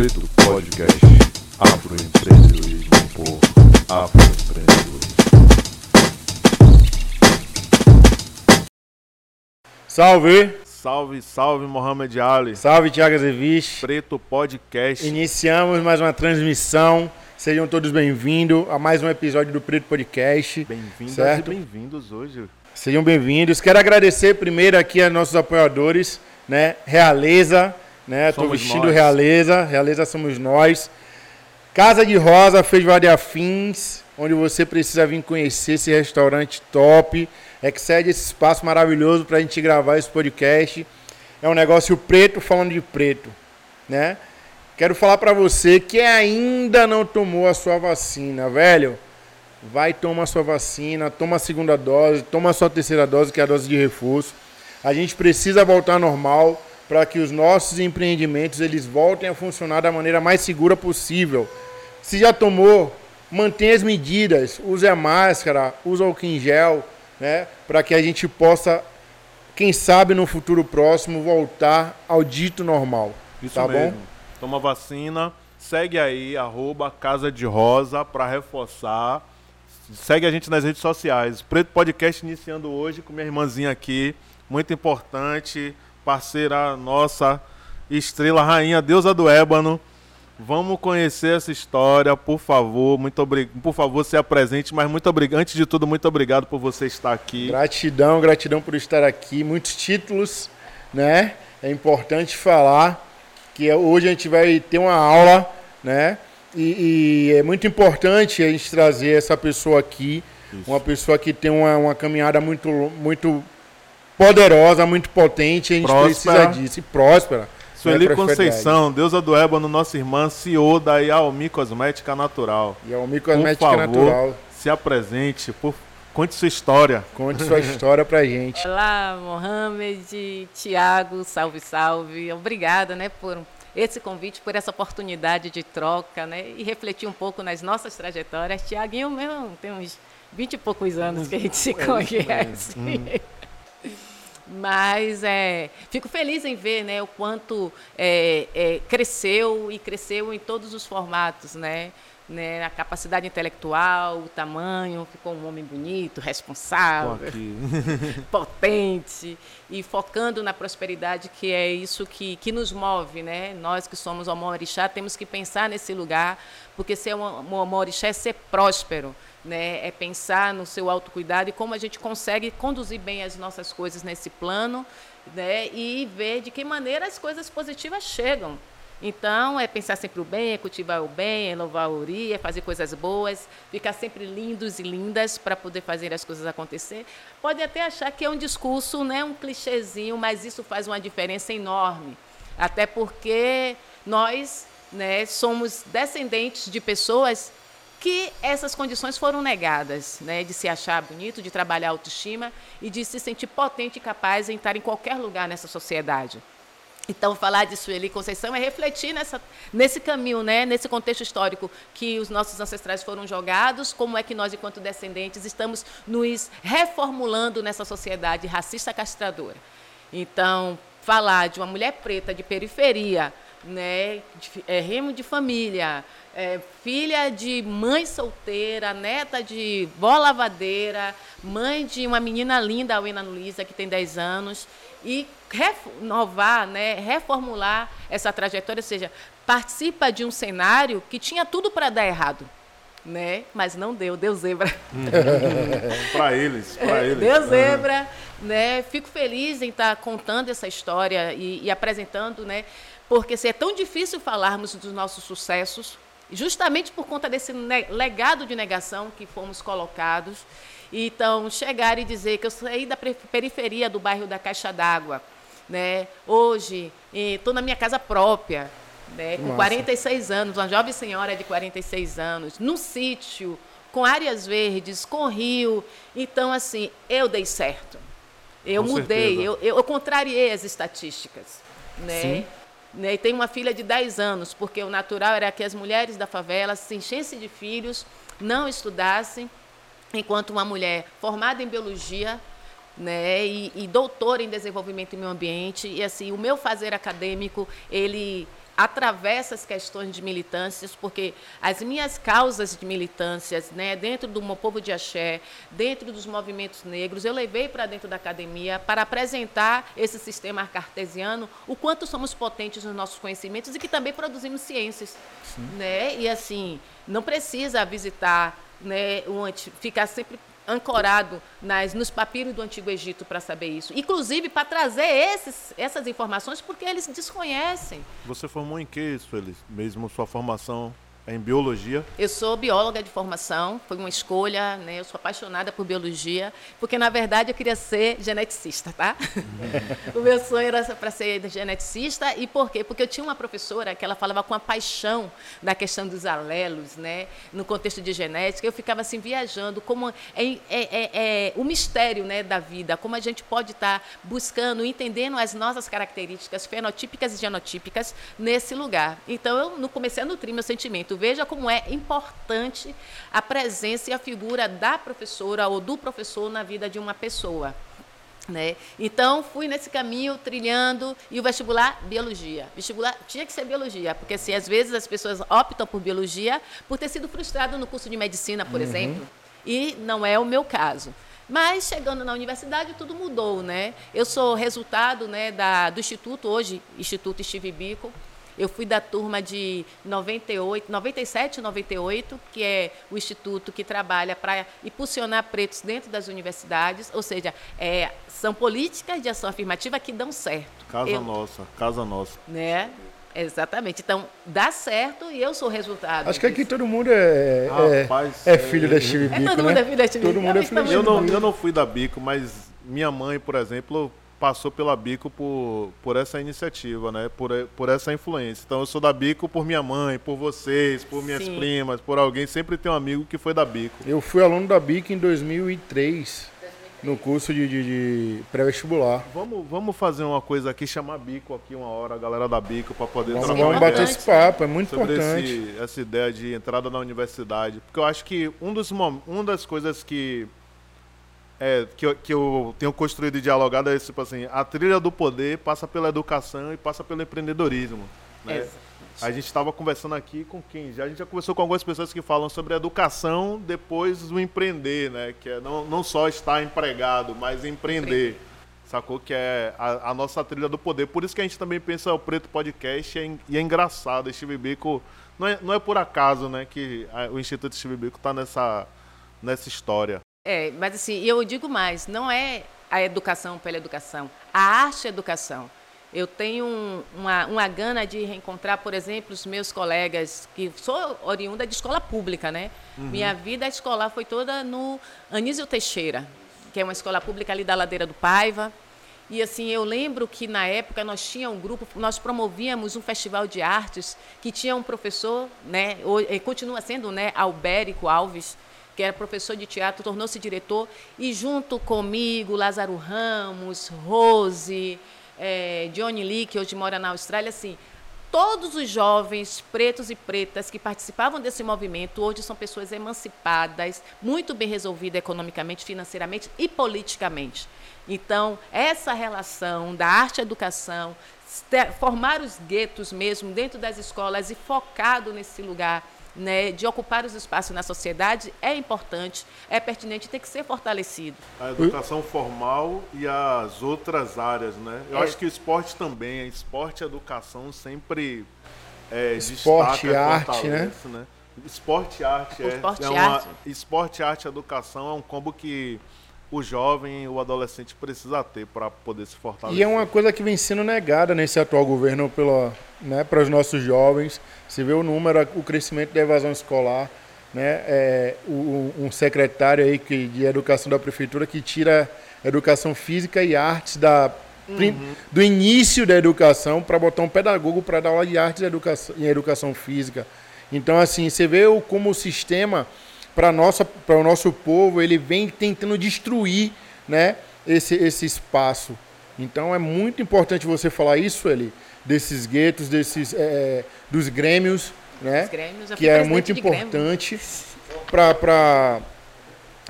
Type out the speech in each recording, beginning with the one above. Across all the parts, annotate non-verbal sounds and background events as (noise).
Preto Podcast Afroempreendedorismo por Afroempreendedores. Salve! Salve, salve, Mohamed Ali. Salve, Thiago Azeviche. Preto Podcast. Iniciamos mais uma transmissão. Sejam todos bem-vindos a mais um episódio do Preto Podcast. Bem-vindas e bem-vindos hoje. Sejam bem-vindos. Quero agradecer primeiro aqui a nossos apoiadores, né? Realeza, né? Somos vestindo nós. Realeza. Realeza somos nós. Casa de Rosa, Feijoada e Afins, onde você precisa vir conhecer esse restaurante top. Excede esse espaço maravilhoso para a gente gravar esse podcast. É um negócio preto falando de preto, né? Quero falar para você que ainda não tomou a sua vacina, velho. Vai tomar sua vacina, toma a segunda dose, toma a sua terceira dose, que é a dose de reforço. A gente precisa voltar ao normal para que os nossos empreendimentos eles voltem a funcionar da maneira mais segura possível. Se já tomou, mantenha as medidas, use a máscara, use o álcool em gel, né, para que a gente possa, quem sabe no futuro próximo, voltar ao dito normal. Isso tá mesmo. bom? Toma vacina. Segue aí, arroba Casa de Rosa, para reforçar. Segue a gente nas redes sociais. Preto Podcast iniciando hoje com minha irmãzinha aqui. Muito importante. Parceira nossa, estrela, rainha, deusa do ébano. Vamos conhecer essa história, por favor. Muito obrigado. Por favor, se apresente, mas muito obrigado. Antes de tudo, muito obrigado por você estar aqui. Gratidão, gratidão por estar aqui. Muitos títulos, né? É importante falar que hoje a gente vai ter uma aula, né? E, e é muito importante a gente trazer essa pessoa aqui, uma pessoa que tem uma, uma caminhada muito, muito poderosa, muito potente. A gente Próspera. precisa disso. E próspera. Sueli né. Conceição, deusa do ébano, nossa irmã, CEO da Yaomi Cosmética Natural. E é o Por favor, natural. se apresente, por... conte sua história. Conte sua história pra gente. Olá, Mohamed, Tiago, salve, salve. Obrigada, né, por esse convite, por essa oportunidade de troca, né, e refletir um pouco nas nossas trajetórias. Tiaguinho mesmo tem uns 20 e poucos anos que a gente se conhece. Mas é, fico feliz em ver né, o quanto é, é, cresceu e cresceu em todos os formatos, né? né? A capacidade intelectual, o tamanho, ficou um homem bonito, responsável (laughs) potente e focando na prosperidade, que é isso que, que nos move, né? Nós que somos Omorixá temos que pensar nesse lugar, porque ser um um Omorixá é ser próspero, né? É pensar no seu autocuidado e como a gente consegue conduzir bem as nossas coisas nesse plano, né? E ver de que maneira as coisas positivas chegam. Então, é pensar sempre o bem, é cultivar o bem, é louvar o ori, é fazer coisas boas, ficar sempre lindos e lindas para poder fazer as coisas acontecer. Pode até achar que é um discurso, né, um clichêzinho, mas isso faz uma diferença enorme. Até porque nós né, somos descendentes de pessoas que essas condições foram negadas, né, de se achar bonito, de trabalhar a autoestima e de se sentir potente e capaz em estar em qualquer lugar nessa sociedade. Então, falar de Sueli Conceição é refletir nessa, nesse caminho, né? nesse contexto histórico que os nossos ancestrais foram jogados, como é que nós, enquanto descendentes, estamos nos reformulando nessa sociedade racista castradora. Então, falar de uma mulher preta de periferia, né? de, é, remo de família, é, filha de mãe solteira, neta de vó lavadeira, mãe de uma menina linda, a Wena Luiza, que tem 10 anos, e renovar, né, reformular essa trajetória, ou seja, participa de um cenário que tinha tudo para dar errado, né? mas não deu, deu zebra. Para eles, para eles. Deu zebra, né? Fico feliz em estar contando essa história e, e apresentando, né? Porque se é tão difícil falarmos dos nossos sucessos, justamente por conta desse legado de negação que fomos colocados. Então, chegar e dizer que eu saí da periferia do bairro da Caixa d'Água, né? Hoje estou na minha casa própria, né? com massa. 46 anos, uma jovem senhora de 46 anos, num sítio, com áreas verdes, com rio. Então, assim, eu dei certo. Eu Com mudei, eu, eu, eu contrariei as estatísticas. Né? Sim. Né? E tenho uma filha de 10 anos, porque o natural era que as mulheres da favela se enchessem de filhos, não estudassem, enquanto uma mulher formada em biologia né, e, e doutora em desenvolvimento e meio ambiente, e assim, o meu fazer acadêmico, ele atravessa as questões de militâncias, porque as minhas causas de militâncias, né, dentro do meu povo de axé, dentro dos movimentos negros, eu levei para dentro da academia para apresentar esse sistema cartesiano, o quanto somos potentes nos nossos conhecimentos e que também produzimos ciências, né? E assim, não precisa visitar, né, um, ficar sempre ancorado nas, nos papiros do Antigo Egito para saber isso. Inclusive para trazer esses, essas informações, porque eles desconhecem. Você formou em que, Sueli? Mesmo sua formação em biologia? Eu sou bióloga de formação, foi uma escolha, né? Eu sou apaixonada por biologia, porque na verdade eu queria ser geneticista, tá? (laughs) o meu sonho era para ser geneticista e por quê? Porque eu tinha uma professora que ela falava com a paixão da questão dos alelos, né? No contexto de genética, eu ficava assim viajando como é, é, é, é o mistério, né, da vida, como a gente pode estar tá buscando, entendendo as nossas características fenotípicas e genotípicas nesse lugar. Então eu comecei a nutrir meu sentimento Veja como é importante a presença e a figura da professora ou do professor na vida de uma pessoa. Né? Então, fui nesse caminho, trilhando, e o vestibular, biologia. Vestibular tinha que ser biologia, porque se às vezes as pessoas optam por biologia por ter sido frustrado no curso de medicina, por uhum. exemplo, e não é o meu caso. Mas chegando na universidade tudo mudou, né? Eu sou resultado, né, da, do instituto hoje, Instituto Steve Biko, eu fui da turma de 98, 97 e 98, que é o instituto que trabalha para impulsionar pretos dentro das universidades, ou seja, é, são políticas de ação afirmativa que dão certo. Casa eu, nossa, casa nossa. Né? Exatamente. Então, dá certo e eu sou o resultado. Acho disso. que aqui todo mundo é, é, Rapaz, é, é filho da Steve Bico, é, todo né? mundo é filho da Steve Todo mundo é filho da Steve eu não, eu não fui da Bico, mas minha mãe, por exemplo, passou pela Bico por, por essa iniciativa, né? Por, por essa influência. Então eu sou da Bico por minha mãe, por vocês, por minhas Sim. primas, por alguém. Sempre tem um amigo que foi da Bico. Eu fui aluno da Bico em 2003 no curso de, de, de pré-vestibular. Vamos, vamos fazer uma coisa aqui, chamar Bico aqui uma hora, a galera da Bico, para poder vamos, Vamos bater esse papo, é muito sobre importante. Esse, essa ideia de entrada na universidade. Porque eu acho que um dos, uma das coisas que é, que, eu, que eu tenho construído e dialogado é esse, tipo assim, a trilha do poder passa pela educação e passa pelo empreendedorismo. Né? A gente estava conversando aqui com quem? Já, a gente já conversou com algumas pessoas que falam sobre educação depois do empreender, né? Que é não, não só estar empregado, mas empreender. Sacou? Que é a, a, nossa trilha do poder. Por isso que a gente também pensa o Preto Podcast e é, e é engraçado. Steve Bico, não é, não é por acaso né, que a, o Instituto Steve Bico está nessa, nessa história. É, mas assim, eu digo mais, não é a educação pela educação, a arte é educação. Eu tenho um, uma, uma gana de reencontrar, por exemplo, os meus colegas, que sou oriunda de escola pública, né? Uhum. Minha vida escolar foi toda no Anísio Teixeira, que é uma escola pública ali da Ladeira do Paiva. E assim, eu lembro que na época nós tínhamos um grupo, nós promovíamos um festival de artes que tinha um professor, né, continua sendo, né, Albérico Alves, que era professor de teatro, tornou-se diretor, e junto comigo, Lázaro Ramos, Rose, é, Johnny Lee, que hoje mora na Austrália, assim, todos os jovens pretos e pretas que participavam desse movimento hoje são pessoas emancipadas, muito bem resolvidas economicamente, financeiramente e politicamente. Então, essa relação da arte-educação, formar os guetos mesmo dentro das escolas e focado nesse lugar né, de ocupar os espaços na sociedade é importante, é pertinente, tem que ser fortalecido. A educação formal e as outras áreas, né? Eu é. acho que o esporte também, esporte e educação sempre é, esporte e arte, né? né? Esporte e arte, é. Esporte, é uma, arte. esporte, arte e educação é um combo que o jovem, o adolescente precisa ter para poder se fortalecer. E é uma coisa que vem sendo negada nesse atual governo pela, né, para os nossos jovens. Você vê o número, o crescimento da evasão escolar. Né, é, o, um secretário aí que, de educação da prefeitura que tira educação física e artes da, uhum. do início da educação para botar um pedagogo para dar aula de artes e educação, em educação física. Então, assim, você vê o, como o sistema para nossa para o nosso povo ele vem tentando destruir né esse esse espaço então é muito importante você falar isso ali desses guetos desses é, dos grêmios né grêmios, que é muito importante para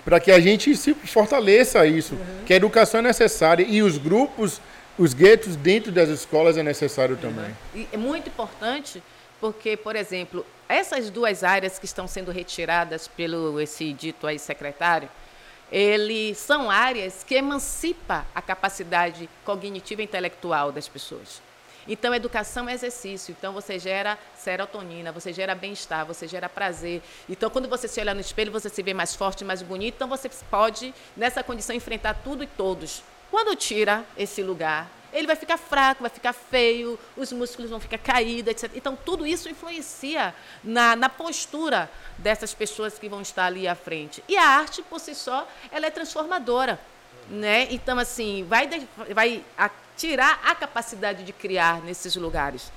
para que a gente se fortaleça isso uhum. que a educação é necessária e os grupos os guetos dentro das escolas é necessário também. E é muito importante porque, por exemplo, essas duas áreas que estão sendo retiradas pelo esse dito aí secretário, eles são áreas que emancipa a capacidade cognitiva e intelectual das pessoas. Então, educação é exercício. Então, você gera serotonina, você gera bem-estar, você gera prazer. Então, quando você se olha no espelho, você se vê mais forte, mais bonito. Então, você pode, nessa condição, enfrentar tudo e todos. Quando tira esse lugar, ele vai ficar fraco, vai ficar feio, os músculos vão ficar caídos, etc. Então, tudo isso influencia na, na postura dessas pessoas que vão estar ali à frente. E a arte, por si só, ela é transformadora. Né? Então, assim, vai, vai tirar a capacidade de criar nesses lugares.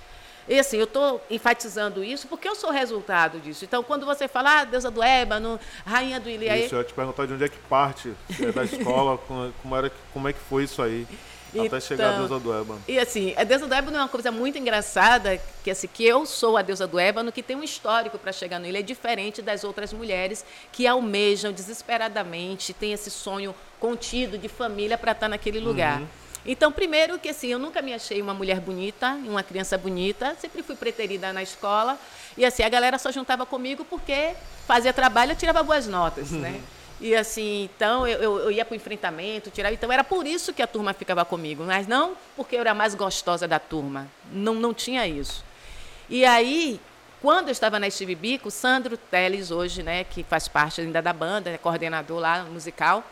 E assim, eu estou enfatizando isso porque eu sou resultado disso. Então, quando você fala, ah, deusa do ébano, rainha do Iliaê... Isso, eu ia te perguntar de onde é que parte é da escola, (laughs) como, era, como é que foi isso aí. Então, até chegar a deusa do ébano. E assim, a deusa do ébano é uma coisa muito engraçada, que assim, que eu sou a deusa do ébano, que tem um histórico para chegar no Ele é diferente das outras mulheres que almejam desesperadamente, tem esse sonho contido de família para estar tá naquele lugar. Uhum. Então, primeiro que assim, eu nunca me achei uma mulher bonita, uma criança bonita, sempre fui preterida na escola. E assim, a galera só juntava comigo porque fazia trabalho e tirava boas notas, uhum. né? E assim, então eu, eu, eu ia para o enfrentamento, tirava. Então era por isso que a turma ficava comigo, mas não porque eu era a mais gostosa da turma. Não, não tinha isso. E aí, quando eu estava na Steve Bico, Sandro Teles, hoje, né, que faz parte ainda da banda, é coordenador lá musical,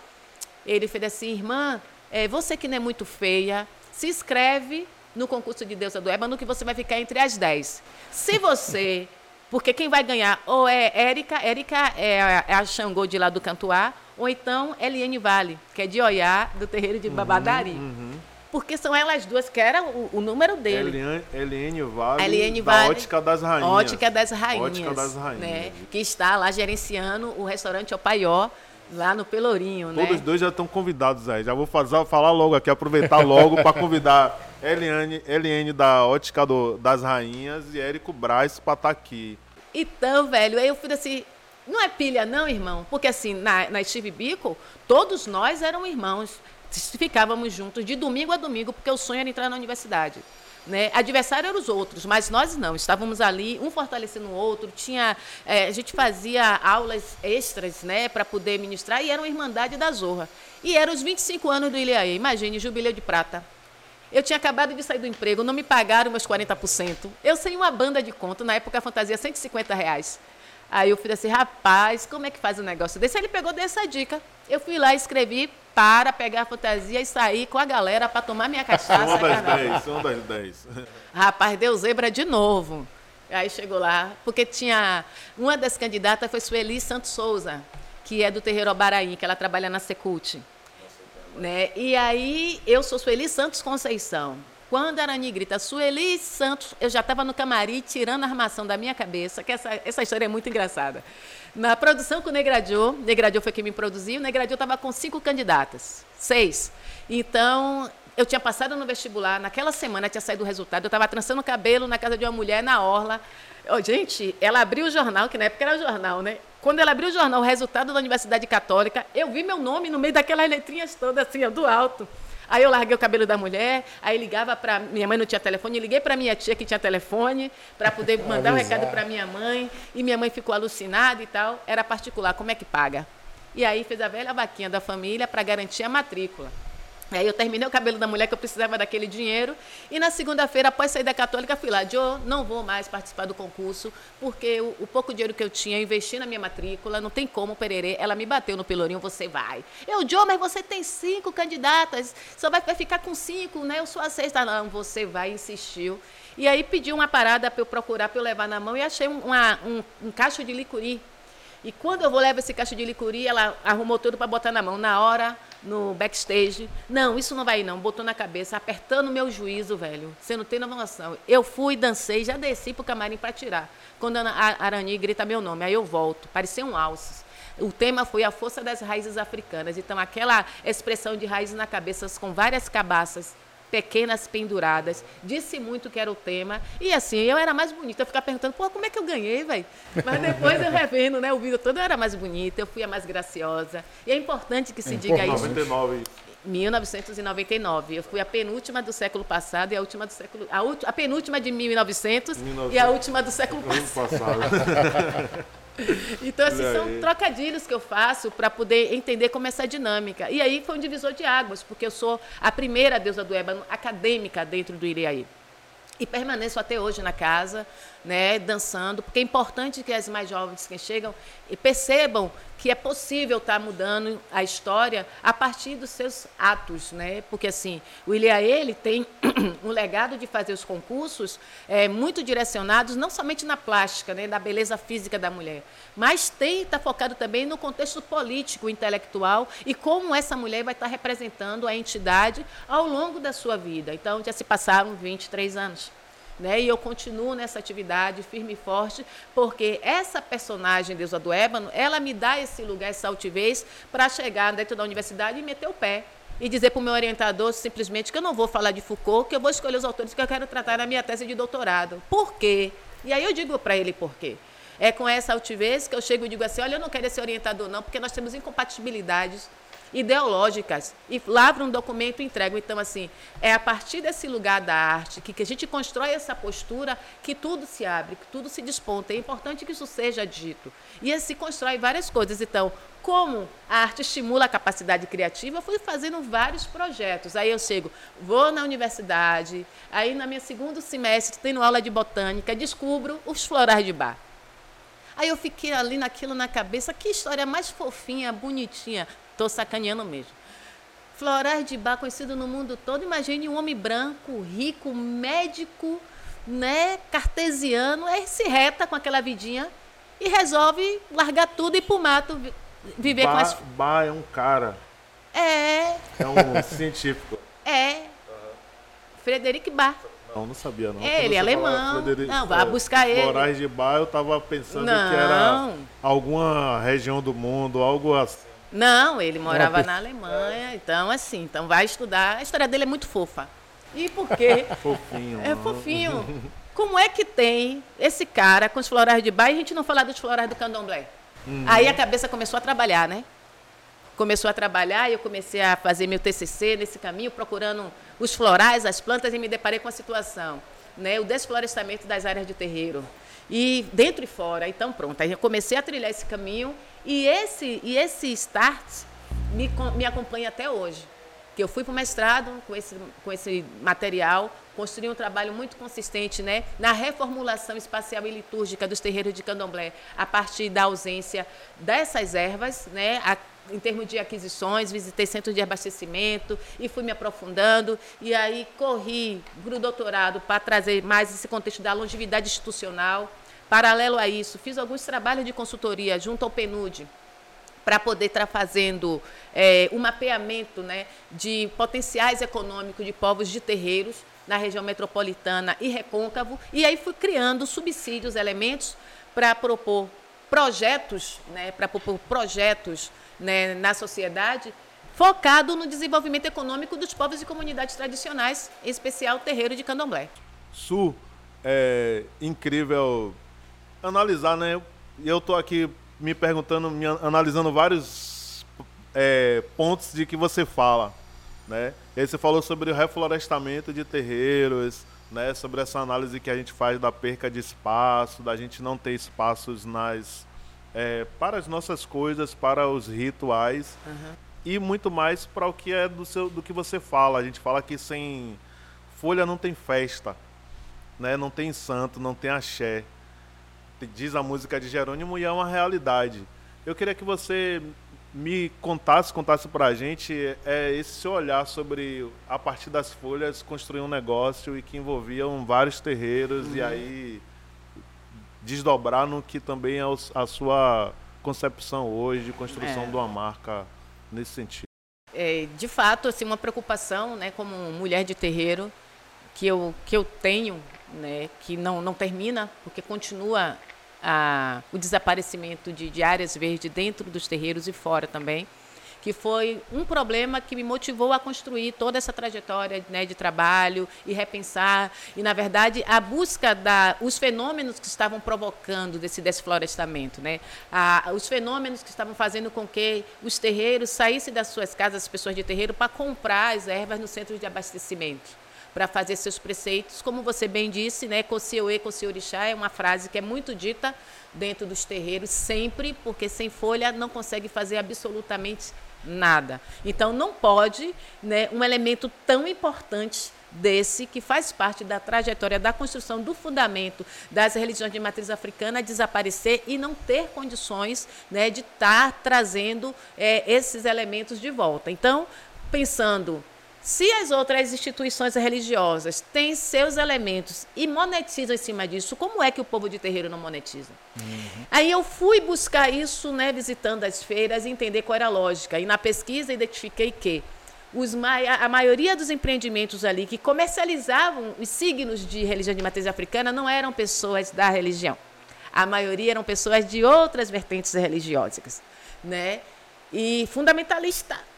ele fez assim, irmã, é, você que não é muito feia, se inscreve no concurso de Deusa do Ébano que você vai ficar entre as 10. Se você, (laughs) porque quem vai ganhar ou é Érica, Érica é a, é a Xangô de lá do Cantuá, ou então Eliane Vale, que é de Oiá, do terreiro de Babadari. Uhum, uhum. Porque são elas duas, que era o, o número dele. Eliane, Eliane Vale, Eliane Vale, Ótica das Rainhas. Ótica das Rainhas. Ótica das Rainhas. Né? Que está lá gerenciando o restaurante Opaió, Lá no Pelourinho, Todos né? Todos dois já estão convidados aí. Já vou fazer, falar logo aqui, aproveitar logo para convidar (laughs) Eliane, Eliane da Ótica do, das Rainhas e Érico Braz para estar tá aqui. Então, velho, aí eu fui assim, não é pilha não, irmão? Porque assim, na, na Steve Bico, todos nós eram irmãos. Ficávamos juntos de domingo a domingo, porque o sonho era entrar na universidade. Né? Adversário eram os outros, mas nós não. Estávamos ali, um fortalecendo o outro. Tinha, é, a gente fazia aulas extras né, para poder ministrar e era uma Irmandade da Zorra. E eram os 25 anos do Ilhaê. Imagine, jubileu de prata. Eu tinha acabado de sair do emprego, não me pagaram meus 40%. Eu sem uma banda de conta, na época a fantasia 150 reais. Aí eu fiz assim, rapaz, como é que faz o um negócio desse? Aí ele pegou dessa dica. Eu fui lá, escrevi para pegar a fantasia e sair com a galera para tomar minha cachaça. (laughs) Uma das dez, uma das dez. Rapaz, deu zebra de novo. Aí chegou lá, porque tinha. Uma das candidatas foi Sueli Santos Souza, que é do Terreiro Abaraí, que ela trabalha na Secult. Né? E aí eu sou Sueli Santos Conceição. Quando a Arani grita Sueli Santos, eu já estava no camarim tirando a armação da minha cabeça, que essa, essa história é muito engraçada. Na produção com o Negradio, Negradio foi quem me produziu, o Negradio estava com cinco candidatas, seis. Então, eu tinha passado no vestibular, naquela semana tinha saído o resultado, eu estava trançando o cabelo na casa de uma mulher na orla. Oh, gente, ela abriu o jornal, que na época era o jornal, né? Quando ela abriu o jornal, o resultado da Universidade Católica, eu vi meu nome no meio daquelas letrinhas todas, assim, do alto. Aí eu larguei o cabelo da mulher, aí ligava para minha mãe não tinha telefone, liguei para minha tia que tinha telefone para poder (laughs) mandar um recado para minha mãe e minha mãe ficou alucinada e tal. Era particular, como é que paga? E aí fez a velha vaquinha da família para garantir a matrícula. Aí eu terminei o cabelo da mulher que eu precisava daquele dinheiro. E na segunda-feira, após sair da católica, fui lá, Jô, não vou mais participar do concurso, porque o, o, pouco dinheiro que eu tinha, eu investi na minha matrícula, não tem como, Pererê. Ela me bateu no pelourinho, você vai. Eu, Jô, mas você tem cinco candidatas, só vai, vai ficar com cinco, né? Eu sou a sexta. Não, você vai, insistiu. E aí pediu uma parada para eu procurar, para eu levar na mão, e achei uma, um, um cacho de licuri. E quando eu vou levar esse cacho de licuri, ela arrumou tudo para botar na mão. Na hora no backstage. Não, isso não vai não. Botou na cabeça, apertando meu juízo, velho. Você não tem noção. Eu fui, dancei, já desci pro camarim para tirar. Quando a Arani grita meu nome, aí eu volto. Parecia um alces. O tema foi a força das raízes africanas. Então, aquela expressão de raízes na cabeça com várias cabaças pequenas penduradas. Disse muito que era o tema. E assim, eu era mais bonita. Eu ficava perguntando, pô, como é que eu ganhei, velho? Mas depois eu revendo, né? O vídeo todo eu era mais bonita, eu fui a mais graciosa. E é importante que se é diga isso. 99. 1999. Eu fui a penúltima do século passado e a última do século. A, ulti, a penúltima de 1900 1900. e a última do século passado. (laughs) (laughs) Então, assim, são trocadilhos que eu faço para poder entender como é essa dinâmica. E aí foi um divisor de águas, porque eu sou a primeira deusa do ébano acadêmica dentro do Iriaí. E permaneço até hoje na casa, né, dançando, porque é importante que as mais jovens que chegam percebam que é possível estar mudando a história a partir dos seus atos, né? Porque assim, o Iliaê, ele tem (clears throat) um legado de fazer os concursos é, muito direcionados não somente na plástica, né, na beleza física da mulher, mas tem está focado também no contexto político, intelectual e como essa mulher vai estar representando a entidade ao longo da sua vida. Então, já se passaram 23 anos. Né? E eu continuo nessa atividade firme e forte, porque essa personagem, Deusa do Ébano, ela me dá esse lugar, essa altivez, para chegar dentro da universidade e meter o pé. E dizer para o meu orientador simplesmente que eu não vou falar de Foucault, que eu vou escolher os autores que eu quero tratar na minha tese de doutorado. Por quê? E aí eu digo para ele por quê. É com essa altivez que eu chego e digo assim: olha, eu não quero esse orientador, não, porque nós temos incompatibilidades ideológicas e lavro um documento e entrego. Então, assim, é a partir desse lugar da arte que, que a gente constrói essa postura que tudo se abre, que tudo se desponta. É importante que isso seja dito. E assim constrói várias coisas. Então, como a arte estimula a capacidade criativa, eu fui fazendo vários projetos. Aí eu chego, vou na universidade, aí na minha segundo semestre, tendo aula de botânica, descubro os florais de bar. Aí eu fiquei ali naquilo na cabeça, que história mais fofinha, bonitinha. Estou sacaneando mesmo. Florais de bar conhecido no mundo todo. Imagine um homem branco, rico, médico, né, cartesiano, aí se reta com aquela vidinha e resolve largar tudo e ir pro mato vi- viver com Ba, as. Ba é um cara, É, é um (laughs) científico. é. Frederic Bar. Não, não sabia não. É, ele é alemão. Frederico- Não, vá buscar ele. Florais de Bar, eu tava pensando que Não. era alguma região do mundo, algo assim. Não, ele morava pe- na Alemanha, então assim, então vai estudar. A história dele é muito fofa. E por quê? (laughs) Fofinho. É fofinho. Como é que tem esse cara com os florais de bar e a gente não falar dos florais do candomblé? Aí a cabeça começou a trabalhar, né? Começou a trabalhar e eu comecei a fazer meu TCC nesse caminho, procurando os florais, as plantas e me deparei com a situação, né? O desflorestamento das áreas de terreiro. E dentro e fora, então pronto. Aí eu comecei a trilhar esse caminho e esse, e esse start me, me acompanha até hoje que eu fui para o mestrado com esse, com esse material, construí um trabalho muito consistente né, na reformulação espacial e litúrgica dos terreiros de candomblé, a partir da ausência dessas ervas, né, a- em termos de aquisições, visitei centros de abastecimento e fui me aprofundando, e aí corri para o doutorado para trazer mais esse contexto da longevidade institucional. Paralelo a isso, fiz alguns trabalhos de consultoria junto ao PNUD, para poder estar fazendo é, um mapeamento né, de potenciais econômicos de povos de terreiros na região metropolitana e recôncavo, e aí fui criando subsídios, elementos para propor projetos, né, para propor projetos né, na sociedade focado no desenvolvimento econômico dos povos e comunidades tradicionais, em especial o terreiro de candomblé. Su, é incrível analisar, né? Eu tô aqui me perguntando, me an- analisando vários é, pontos de que você fala, né? E aí você falou sobre o reflorestamento de terreiros, né? Sobre essa análise que a gente faz da perca de espaço, da gente não ter espaços nas é, para as nossas coisas, para os rituais e muito mais para o que é do seu do que você fala. A gente fala que sem folha não tem festa, né? Não tem santo, não tem axé. Diz a música de Jerônimo e é uma realidade. Eu queria que você me contasse, contasse pra gente é, esse seu olhar sobre, a partir das folhas, construir um negócio e que envolviam vários terreiros e aí desdobrar no que também é a sua concepção hoje de construção É. de uma marca nesse sentido. é, de fato, assim, uma preocupação, né, como mulher de terreiro, que eu, que eu tenho, né, que não, não termina, porque continua a, o desaparecimento de, de áreas verdes dentro dos terreiros e fora também, que foi um problema que me motivou a construir toda essa trajetória né, de trabalho e repensar. E, na verdade, a busca da os fenômenos que estavam provocando desse desflorestamento, né? A, os fenômenos que estavam fazendo com que os terreiros saíssem das suas casas, as pessoas de terreiro, para comprar as ervas no centro de abastecimento para fazer seus preceitos. Como você bem disse, né, Kossioe, Kossiorixá é uma frase que é muito dita dentro dos terreiros sempre, porque sem folha não consegue fazer absolutamente nada. Então não pode, né, um elemento tão importante desse que faz parte da trajetória da construção do fundamento das religiões de matriz africana desaparecer e não ter condições né, de estar tá trazendo é, esses elementos de volta. Então, pensando se as outras instituições religiosas têm seus elementos e monetizam em cima disso, como é que o povo de terreiro não monetiza? Uhum. Aí eu fui buscar isso, né, visitando as feiras, e entender qual era a lógica. E na pesquisa identifiquei que os, a maioria dos empreendimentos ali que comercializavam os signos de religião de matriz africana não eram pessoas da religião. A maioria eram pessoas de outras vertentes religiosas, né? E fundamentalista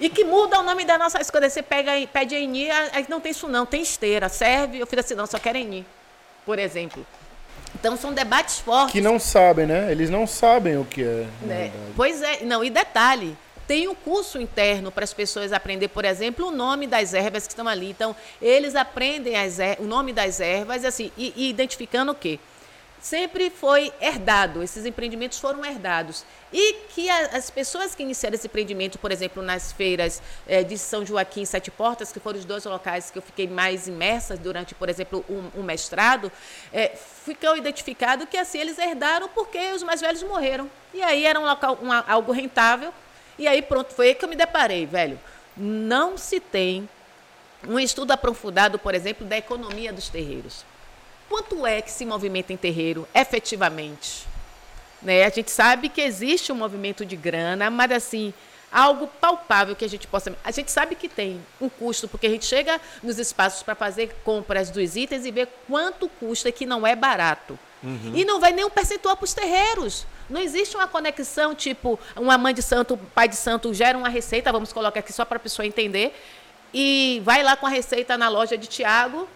e que muda o nome da nossa escola. Você pega, pede Eni, não tem isso não, tem esteira, serve. Eu fiz assim, não, só quero Eni, por exemplo. Então são debates fortes. Que não sabem, né? Eles não sabem o que é. Né? Pois é, não, e detalhe, tem um curso interno para as pessoas aprender, por exemplo, o nome das ervas que estão ali. Então, eles aprendem as, er, o nome das ervas assim, e, e identificando o quê? Sempre foi herdado, esses empreendimentos foram herdados. E que a, as pessoas que iniciaram esse empreendimento, por exemplo, nas feiras é, de São Joaquim Sete Portas, que foram os dois locais que eu fiquei mais imersa durante, por exemplo, um, um mestrado, é, ficou identificado que assim eles herdaram porque os mais velhos morreram. E aí era um local, algo rentável. E aí pronto, foi aí que eu me deparei, velho. Não se tem um estudo aprofundado, por exemplo, da economia dos terreiros. Quanto é que se movimenta em terreiro efetivamente? Né? A gente sabe que existe um movimento de grana, mas assim, algo palpável que a gente possa. A gente sabe que tem um custo, porque a gente chega nos espaços para fazer compras dos itens e vê quanto custa, que não é barato. Uhum. E não vai nem um percentual para os terreiros. Não existe uma conexão, tipo, uma mãe de santo, pai de santo gera uma receita, vamos colocar aqui só para a pessoa entender, e vai lá com a receita na loja de Tiago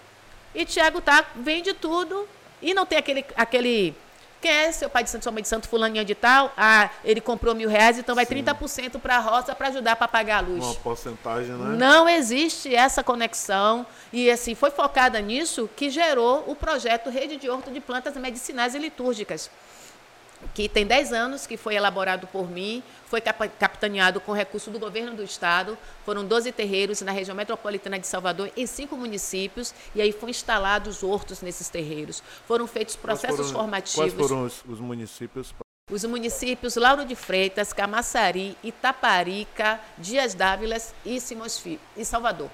e Tiago tá, vende tudo e não tem aquele, aquele quem é seu pai de santo, sua mãe de santo, fulaninha de tal? Ah, ele comprou mil reais, então vai Sim. 30% para a roça para ajudar para pagar a luz. Uma porcentagem, né? Não existe essa conexão. E assim, foi focada nisso que gerou o projeto Rede de Horto de Plantas Medicinais e Litúrgicas que tem 10 anos, que foi elaborado por mim, foi capitaneado com recurso do governo do estado. Foram 12 terreiros na região metropolitana de Salvador, em cinco municípios, e aí foram instalados hortos nesses terreiros. Foram feitos processos foram, formativos. Quais foram os, os municípios? Os municípios Lauro de Freitas, Camaçari, Itaparica, Dias Dávilas e, Simões Filho, e Salvador.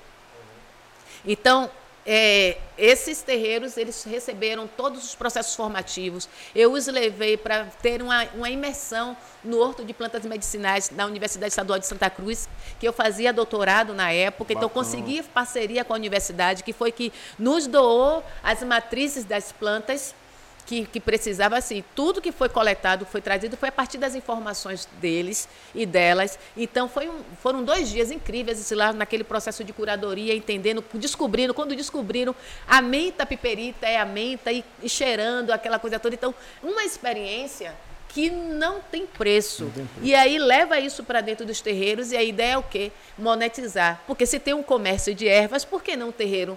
Então, é, esses terreiros eles receberam todos os processos formativos. Eu os levei para ter uma, uma imersão no Horto de Plantas Medicinais da Universidade Estadual de Santa Cruz, que eu fazia doutorado na época, então consegui parceria com a universidade, que foi que nos doou as matrizes das plantas que, que, precisava, assim, tudo que foi coletado, foi trazido, foi a partir das informações deles e delas. Então, foi um, foram dois dias incríveis, assim, lá naquele processo de curadoria, entendendo, descobrindo, quando descobriram, a menta piperita é a menta e, e cheirando aquela coisa toda. Então, uma experiência que não tem preço. Não tem preço. E aí leva isso para dentro dos terreiros e a ideia é o quê? Monetizar. Porque se tem um comércio de ervas, por que não um terreiro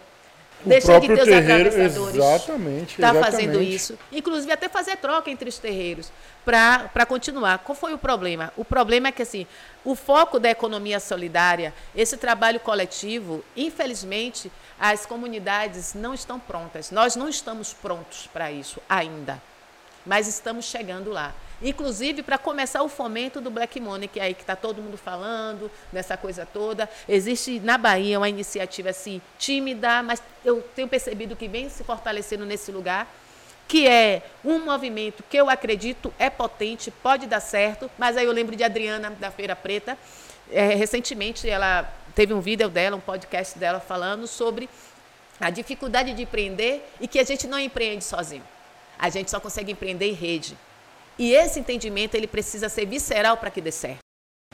Deixa de ter os terreiro, atravessadores. Exatamente. Está fazendo isso. Inclusive, até fazer troca entre os terreiros para continuar. Qual foi o problema? O problema é que, assim, o foco da economia solidária, esse trabalho coletivo, infelizmente, as comunidades não estão prontas. Nós não estamos prontos para isso ainda. Mas estamos chegando lá. Inclusive para começar o fomento do Black Money, que é aí que está todo mundo falando, dessa coisa toda. Existe na Bahia uma iniciativa assim, tímida, mas eu tenho percebido que vem se fortalecendo nesse lugar, que é um movimento que eu acredito é potente, pode dar certo, mas aí eu lembro de Adriana, da Feira Preta, é, recentemente ela teve um vídeo dela, um podcast dela falando sobre a dificuldade de empreender e que a gente não empreende sozinho. A gente só consegue empreender em rede. E esse entendimento ele precisa ser visceral para que dê certo.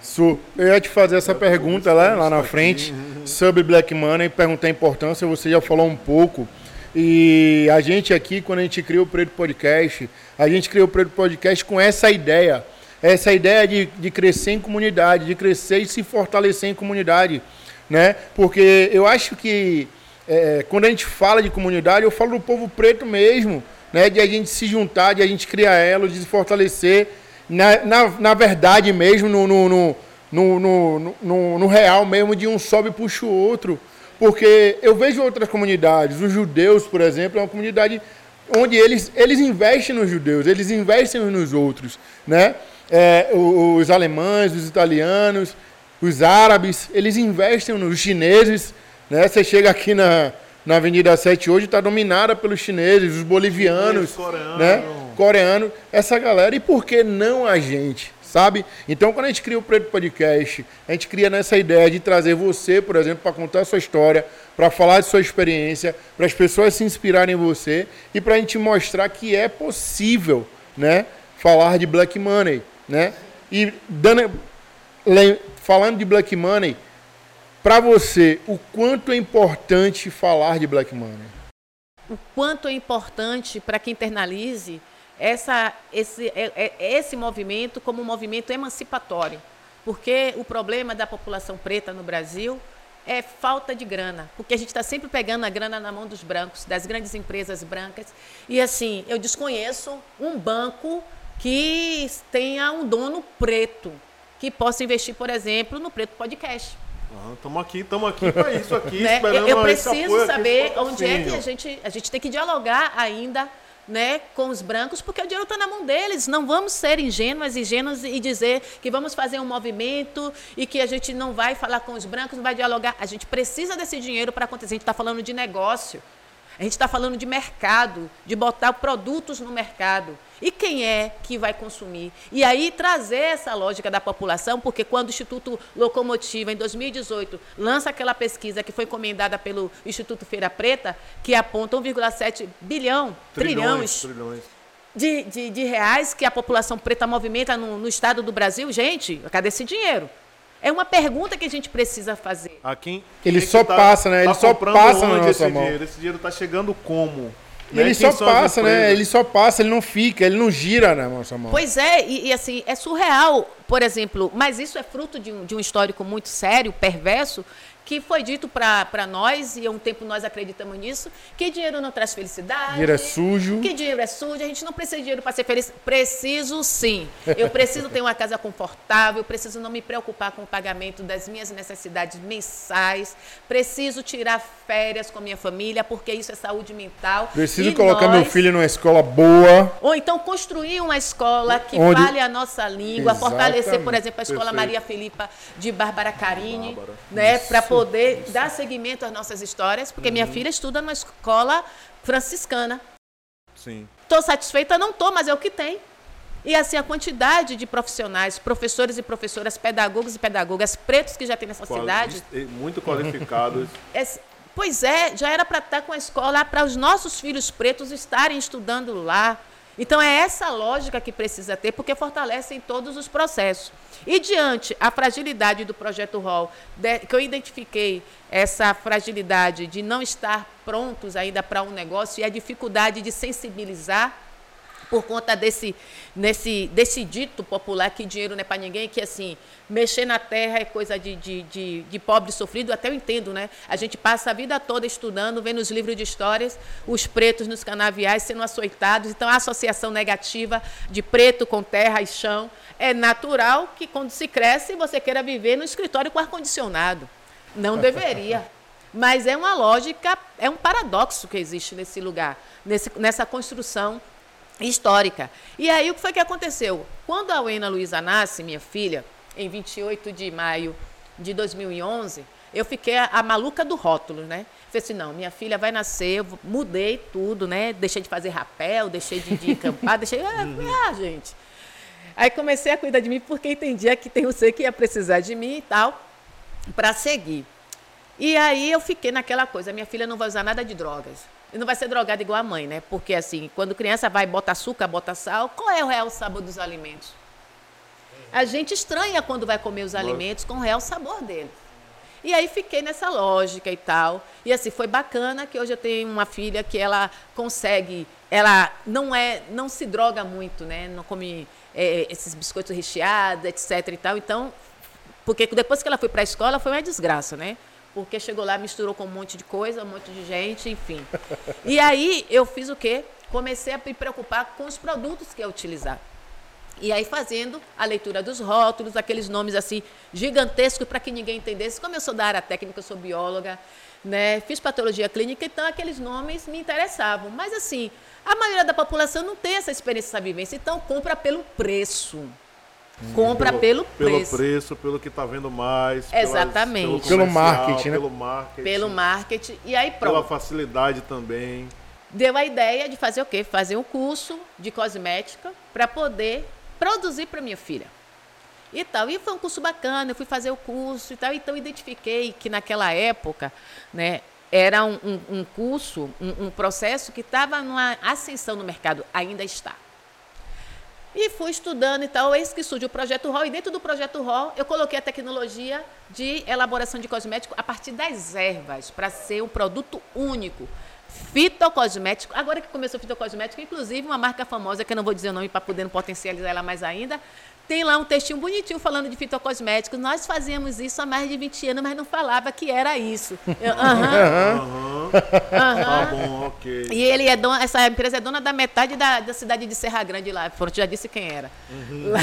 Su, eu ia te fazer essa pergunta lá, lá na frente sobre Black Money, perguntar a importância, você já falou um pouco. E a gente aqui, quando a gente criou o Preto Podcast, a gente criou o Preto Podcast com essa ideia. Essa ideia de, de crescer em comunidade, de crescer e se fortalecer em comunidade. Né? Porque eu acho que é, quando a gente fala de comunidade, eu falo do povo preto mesmo, né? de a gente se juntar, de a gente criar ela, de se fortalecer na, na, na verdade mesmo, no, no, no, no, no, real mesmo, de um sobe e puxa o outro. Porque eu vejo outras comunidades, os judeus, por exemplo, é uma comunidade onde eles, eles investem nos judeus, eles investem nos outros, né? É, os alemães, os italianos, os árabes, eles investem nos chineses, né? Você chega aqui na, na Avenida 7 hoje, está dominada pelos chineses, os bolivianos, coreano. né? coreano, essa galera, e por que não a gente? Sabe? Então, quando a gente cria o Preto Podcast, a gente cria nessa ideia de trazer você, por exemplo, para contar a sua história, para falar de sua experiência, para as pessoas se inspirarem em você e para a gente mostrar que é possível, né, falar de Black Money, né? E dando, falando de Black Money, para você, o quanto é importante falar de Black Money? O quanto é importante para que internalize essa, esse, é, é, esse movimento como um movimento emancipatório. Porque o problema da população preta no Brasil é falta de grana, porque a gente está sempre pegando a grana na mão dos brancos, das grandes empresas brancas. E assim, eu desconheço um banco que tenha um dono preto, que possa investir, por exemplo, no Preto Podcast. Estamos aqui, estamos aqui para isso aqui, (laughs) né? esperando Eu preciso saber aqui, onde é que a gente, a gente tem que dialogar ainda né, com os brancos, porque o dinheiro está na mão deles. Não vamos ser ingênuas, ingênuos e dizer que vamos fazer um movimento e que a gente não vai falar com os brancos, não vai dialogar. A gente precisa desse dinheiro para acontecer. A gente está falando de negócio. A gente está falando de mercado, de botar produtos no mercado. E quem é que vai consumir? E aí trazer essa lógica da população, porque quando o Instituto Locomotiva, em 2018, lança aquela pesquisa que foi encomendada pelo Instituto Feira Preta, que aponta 1,7 bilhão, trilhões, trilhões. De, de, de, reais que a população preta movimenta no, no estado do Brasil, gente, cadê esse dinheiro? É uma pergunta que a gente precisa fazer. A quem, ele quem só tá, passa, né? Ele tá só passa na nossa esse mão. dinheiro? Esse dinheiro está chegando como? E ele só passa, né? Ele só passa, ele não fica, ele não gira na nossa mão. Pois é, e, e assim, é surreal, por exemplo, mas isso é fruto de um, de um histórico muito sério, perverso, que foi dito para nós, e há um tempo nós acreditamos nisso, que dinheiro não traz felicidade. Dinheiro é sujo. Que dinheiro é sujo. A gente não precisa de dinheiro para ser feliz. Preciso sim. Eu (laughs) preciso ter uma casa confortável, eu preciso não me preocupar com o pagamento das minhas necessidades mensais, preciso tirar férias com a minha família, porque isso é saúde mental. Preciso e colocar nós... meu filho numa escola boa. Ou então construir uma escola que Onde... fale a nossa língua, Exatamente. fortalecer, por exemplo, a Escola Perfeito. Maria Filipa de Bárbara Carini, Bárbara. né, para poder dar seguimento às nossas histórias, porque minha filha estuda numa escola franciscana. Sim. Estou satisfeita? Não estou, mas é o que tem. E assim, a quantidade de profissionais, professores e professoras, pedagogos e pedagogas pretos que já tem nessa cidade, Muito qualificados. (laughs) é- pois é, já era para estar com a escola, para os nossos filhos pretos estarem estudando lá. Então é essa lógica que precisa ter, porque fortalece em todos os processos. E diante a fragilidade do projeto Hall, de- que eu identifiquei essa fragilidade de não estar prontos ainda para um negócio e a dificuldade de sensibilizar por conta desse, nesse, desse dito popular que dinheiro não é para ninguém, que assim, mexer na terra é coisa de, de, de, de pobre sofrido, até eu entendo, né? A gente passa a vida toda estudando, vendo os livros de histórias, os pretos nos canaviais sendo açoitados, então a associação negativa de preto com terra e chão. É natural que quando se cresce você queira viver no escritório com ar-condicionado. Não deveria. (laughs) Mas é uma lógica, é um paradoxo que existe nesse lugar, nesse, nessa construção histórica. E aí o que foi que aconteceu? Quando a Wena Luiza nasce, minha filha, em 28 de maio de 2011, eu fiquei a, a maluca do rótulo, né? Falei assim, não, minha filha vai nascer, eu mudei tudo, né? Deixei de fazer rapel, deixei de, de acampar, (laughs) deixei... Ah, ah, gente... Aí comecei a cuidar de mim porque entendia que tem um ser que ia precisar de mim e tal, para seguir. E aí eu fiquei naquela coisa, minha filha não vai usar nada de drogas. E não vai ser drogada igual a mãe, né? Porque assim, quando criança vai, bota açúcar, bota sal, qual é o real sabor dos alimentos? A gente estranha quando vai comer os alimentos com o real sabor deles. E aí fiquei nessa lógica e tal. E assim, foi bacana que hoje eu tenho uma filha que ela consegue, ela não é, não se droga muito, né? Não come é, esses biscoitos recheados, etc e tal. Então, porque depois que ela foi para a escola foi uma desgraça, né? Porque chegou lá, misturou com um monte de coisa, um monte de gente, enfim. E aí eu fiz o quê? Comecei a me preocupar com os produtos que ia utilizar. E aí fazendo a leitura dos rótulos, aqueles nomes assim gigantescos para que ninguém entendesse. Como eu sou da área técnica, eu sou bióloga, né? Fiz patologia clínica, então aqueles nomes me interessavam. Mas assim, a maioria da população não tem essa experiência, essa vivência, então compra pelo preço. Compra pelo, pelo preço. preço, pelo que está vendo mais. pelas- Exatamente. pelo, Pelo comercial, marketing, né? Pelo marketing. Pelo marketing. E aí Pela pronto. facilidade também. Deu a ideia de fazer o quê? Fazer um curso de cosmética para poder produzir para minha filha. E tal. E foi um curso bacana, eu fui fazer o curso e tal. Então, identifiquei que naquela época, né, era um, um- um curso, um, um processo que estava numa ascensão no mercado, ainda está. E fui estudando e tal, eis que surge o Projeto ROL, e dentro do Projeto ROL eu coloquei a tecnologia de elaboração de cosmético a partir das ervas, para ser um produto único. Fitocosmético, agora que começou o fitocosmético, inclusive uma marca famosa, que eu não vou dizer o nome para poder potencializar ela mais ainda, tem lá um textinho bonitinho falando de fitocosméticos. Nós fazíamos isso há mais de 20 anos, mas não falava que era isso. Aham, Aham. Tá bom, ok. e ele é dona, essa empresa é dona da metade da, da cidade de Serra Grande lá. Pronto, já disse quem era. Lá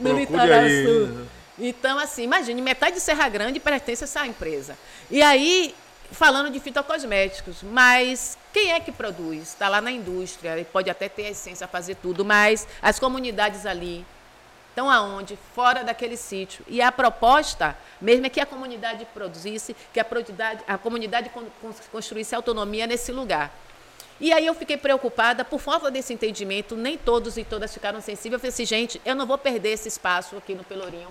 no, no litoral aí. sul. Então, assim, imagine, metade de Serra Grande pertence a essa empresa. E aí, falando de fitocosméticos, mas quem é que produz? Está lá na indústria, pode até ter a essência, fazer tudo, mas as comunidades ali estão aonde? Fora daquele sítio. E a proposta, mesmo é que a comunidade produzisse, que a, a comunidade con- con- construísse autonomia nesse lugar. E aí eu fiquei preocupada, por falta desse entendimento, nem todos e todas ficaram sensíveis. Eu falei assim, gente, eu não vou perder esse espaço aqui no Pelourinho,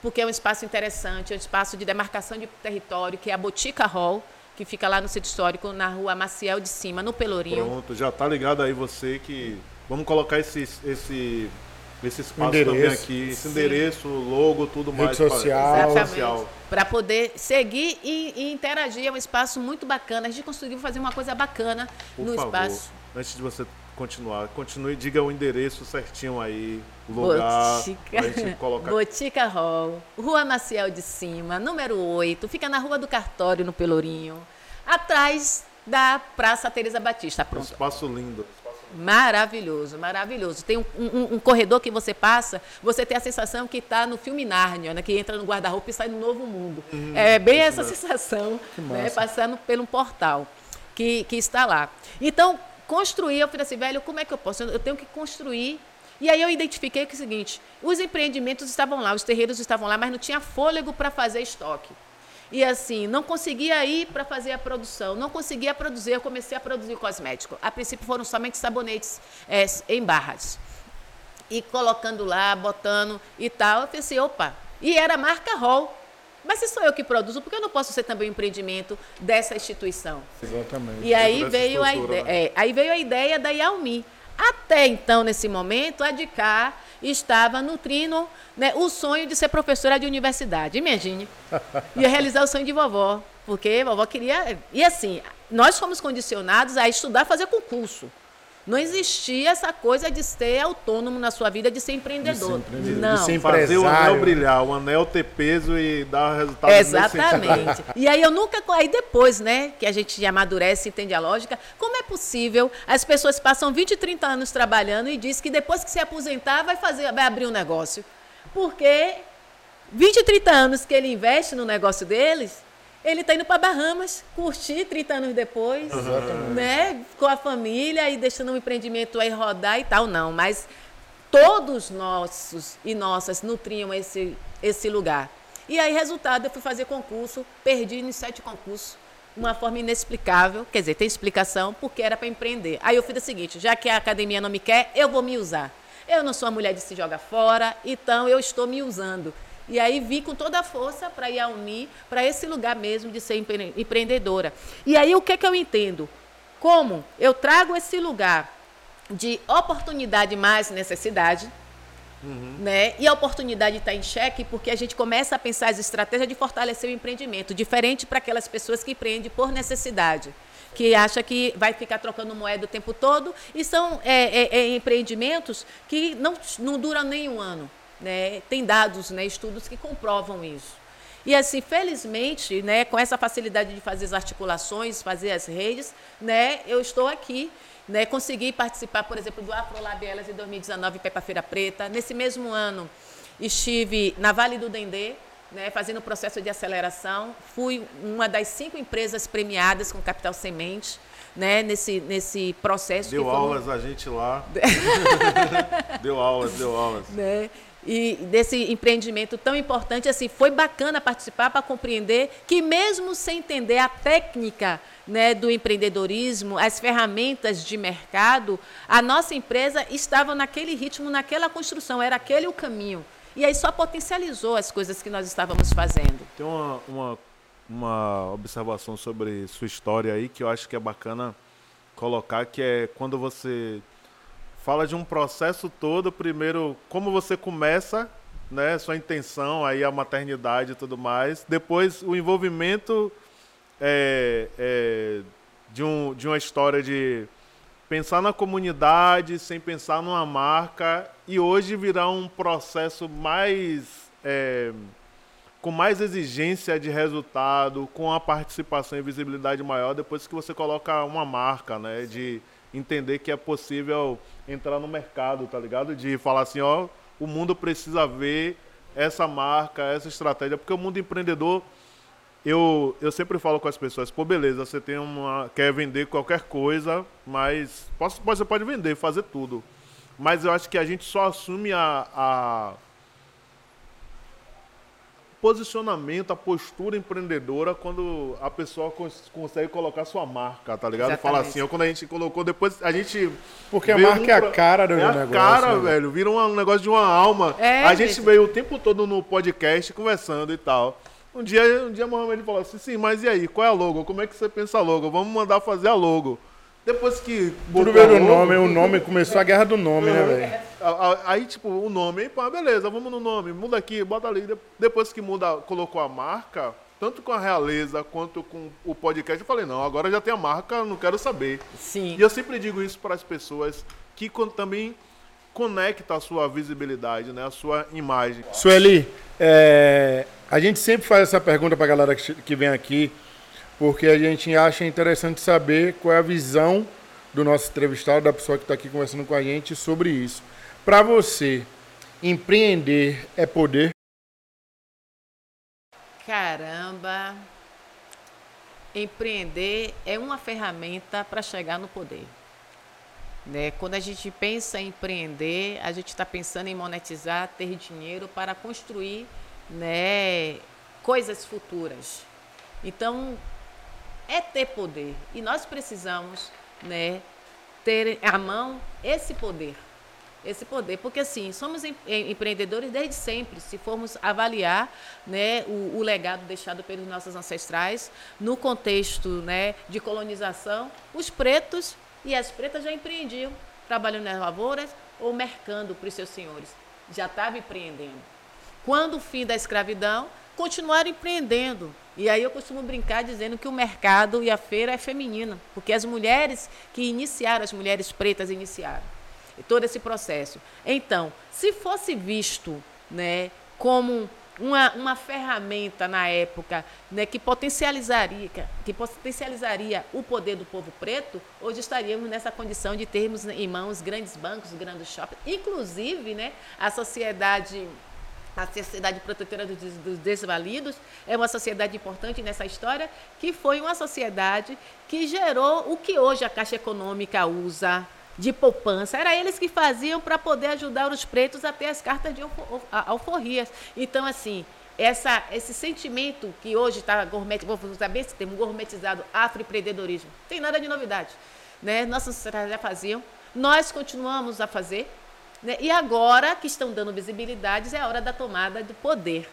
porque é um espaço interessante, é um espaço de demarcação de território, que é a Botica Hall, que fica lá no sítio histórico, na rua Maciel de Cima, no Pelourinho. Pronto, já tá ligado aí você que. Vamos colocar esse, esse, esse espaço Endereço. também aqui. Esse Sim. endereço, logo, tudo Rede mais. social. Rede Exatamente. social. Para poder seguir e, e interagir. É um espaço muito bacana. A gente conseguiu fazer uma coisa bacana Por no favor, espaço. antes de você continuar, continue e diga o endereço certinho aí, o lugar, pra gente (laughs) colocar. Botica Hall, Rua Maciel de Cima, número 8. Fica na Rua do Cartório, no Pelourinho. Atrás da Praça Teresa Batista. Um Pronto. espaço lindo. Maravilhoso, maravilhoso. Tem um, um- um corredor que você passa, você tem a sensação que está no filme Nárnia, né? que entra no guarda-roupa e sai no novo mundo. é bem essa sensação, (laughs) né? passando pelo portal que, que está lá. Então, construir, eu falei assim, velho, como é que eu posso? Eu tenho que construir. E aí eu identifiquei que é o seguinte, os empreendimentos estavam lá, os terreiros estavam lá, mas não tinha fôlego para fazer estoque. E assim, não conseguia ir para fazer a produção, não conseguia produzir, eu comecei a produzir cosmético. A princípio foram somente sabonetes é, em barras. E colocando lá, botando e tal. Eu falei assim, opa, e era marca Hall. Mas se sou eu que produzo, por que eu não posso ser também um empreendimento dessa instituição? Exatamente. E aí veio, a ideia, é, aí veio a ideia da Yaumi. Até então, nesse momento, a de cá estava nutrindo né, o sonho de ser professora de universidade. Imagine. (laughs) Ia realizar o sonho de vovó. Porque vovó queria. E assim, nós fomos condicionados a estudar, fazer concurso. Não existia essa coisa de ser autônomo na sua vida, de ser empreendedor. empreendedor, de Não. ser Fazer o anel brilhar, o anel ter peso e dar resultado. Exatamente. E aí eu nunca. Aí depois, né, que a gente amadurece e entende a lógica, como é possível as pessoas passam 20, 30 anos trabalhando e diz que depois que se aposentar vai fazer, vai abrir um negócio? Porque 20, 30 anos que ele investe no negócio deles, ele está indo para Bahamas, curtir 30 anos depois, né, com a família e deixando o empreendimento aí rodar e tal, não. Mas todos nossos e nossas nutriam esse, esse lugar. E aí, resultado, eu fui fazer concurso, perdi em sete concursos, uma forma inexplicável, quer dizer, tem explicação, porque era para empreender. Aí eu fiz o seguinte, já que a academia não me quer, eu vou me usar. Eu não sou uma mulher de se joga fora, então eu estou me usando. E aí vi com toda a força para ir a unir para esse lugar mesmo de ser empre- empreendedora. E aí o que, que eu entendo? Como eu trago esse lugar de oportunidade mais necessidade, Né? E a oportunidade está em xeque porque a gente começa a pensar as estratégias de fortalecer o empreendimento, diferente para aquelas pessoas que empreendem por necessidade, que acha que vai ficar trocando moeda o tempo todo, e são é, é, é, empreendimentos que não, não duram nem um ano. Né? Tem dados, né, estudos que comprovam isso. E assim, felizmente, né, com essa facilidade de fazer as articulações, fazer as redes, né, eu estou aqui né, consegui participar, por exemplo, do Afrolabielas em 2019 em Feira Preta. Nesse mesmo ano, estive na Vale do Dendê, né, fazendo o processo de aceleração. Fui uma das cinco empresas premiadas com capital semente. Né, nesse, nesse processo. Deu aulas um... a gente lá. (laughs) deu aulas, deu aulas. Né? E desse empreendimento tão importante, assim, foi bacana participar para compreender que mesmo sem entender a técnica né, do empreendedorismo, as ferramentas de mercado, a nossa empresa estava naquele ritmo, naquela construção, era aquele o caminho. E aí só potencializou as coisas que nós estávamos fazendo. Tem uma, uma, uma observação sobre sua história aí que eu acho que é bacana colocar, que é quando você fala de um processo todo, primeiro como você começa, né, sua intenção aí a maternidade e tudo mais, depois o envolvimento é, é, de, um, de uma história de pensar na comunidade sem pensar numa marca e hoje virar um processo mais é, com mais exigência de resultado, com a participação e visibilidade maior depois que você coloca uma marca, né? De entender que é possível entrar no mercado, tá ligado? De falar assim, ó, o mundo precisa ver essa marca, essa estratégia, porque o mundo empreendedor eu, eu sempre falo com as pessoas, pô, beleza, você tem uma. quer vender qualquer coisa, mas posso, você pode vender, fazer tudo. Mas eu acho que a gente só assume a, a posicionamento, a postura empreendedora quando a pessoa cons consegue colocar sua marca, tá ligado? Exatamente. Fala assim, quando a gente colocou, depois a gente. Porque a marca um, é a cara do é negócio. É a cara, né? velho. Vira um negócio de uma alma. É, a gente, gente veio o tempo todo no podcast conversando e tal. Um dia, um dia Mohamed falou assim, sim, mas e aí, qual é a logo? Como é que você pensa a logo? Vamos mandar fazer a logo. Depois que botou o nome, o nome começou a guerra do nome, né, velho? Aí, tipo, o nome, pá, beleza, vamos no nome, muda aqui, bota ali. Depois que muda, colocou a marca, tanto com a realeza quanto com o podcast, eu falei, não, agora já tem a marca, não quero saber. Sim. E eu sempre digo isso para as pessoas que também conecta a sua visibilidade, né, a sua imagem. Sueli, é, a gente sempre faz essa pergunta para a galera que vem aqui, porque a gente acha interessante saber qual é a visão do nosso entrevistado, da pessoa que está aqui conversando com a gente sobre isso. Para você, empreender é poder? Caramba! Empreender é uma ferramenta para chegar no poder. Né? Quando a gente pensa em empreender, a gente está pensando em monetizar, ter dinheiro para construir né, coisas futuras. Então, é ter poder. E nós precisamos né, ter à mão esse poder. Esse poder, porque assim, somos empreendedores desde sempre. Se formos avaliar né, o, o legado deixado pelos nossos ancestrais, no contexto né, de colonização, os pretos e as pretas já empreendiam, trabalhando nas lavouras ou mercando para os seus senhores. Já estavam empreendendo. Quando o fim da escravidão, continuaram empreendendo. E aí eu costumo brincar dizendo que o mercado e a feira é feminina, porque as mulheres que iniciaram, as mulheres pretas iniciaram todo esse processo. Então, se fosse visto né, como uma, uma ferramenta na época né, que, potencializaria, que potencializaria o poder do povo preto, hoje estaríamos nessa condição de termos em mãos grandes bancos, grandes shoppings, inclusive né, a sociedade a Sociedade Protetora dos Desvalidos é uma sociedade importante nessa história, que foi uma sociedade que gerou o que hoje a Caixa Econômica usa de poupança. Era eles que faziam para poder ajudar os pretos a ter as cartas de alforrias. Então, assim, essa, esse sentimento que hoje está gourmet, vou usar bem esse termo, gourmetizado, afroempreendedorismo, tem nada de novidade. Né? Nossas sociedades já faziam, nós continuamos a fazer, né? E agora que estão dando visibilidades, é a hora da tomada do poder.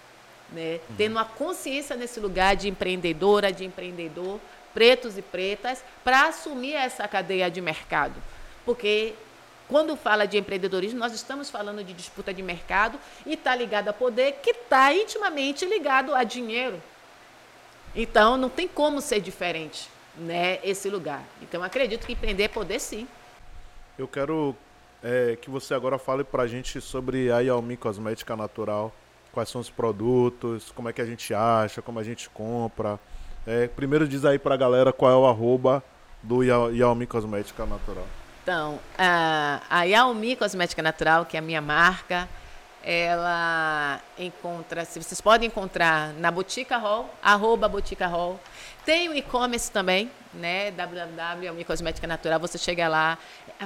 Né? Uhum. Tendo uma consciência nesse lugar de empreendedora, de empreendedor, pretos e pretas, para assumir essa cadeia de mercado. Porque quando fala de empreendedorismo, nós estamos falando de disputa de mercado e está ligado a poder, que está intimamente ligado a dinheiro. Então, não tem como ser diferente né, esse lugar. Então, acredito que empreender é poder sim. Eu quero é, que você agora fale para a gente sobre a Yaomi Cosmética Natural. Quais são os produtos, como é que a gente acha, como a gente compra. É, primeiro diz aí para a galera qual é o arroba do Yaomi Cosmética Natural. Então, a, a Yaomi Cosmética Natural, que é a minha marca, ela encontra, vocês podem encontrar na Botica Hall, arroba Botica Hall. Tem o e-commerce também, né? www Cosmética Natural. Você chega lá,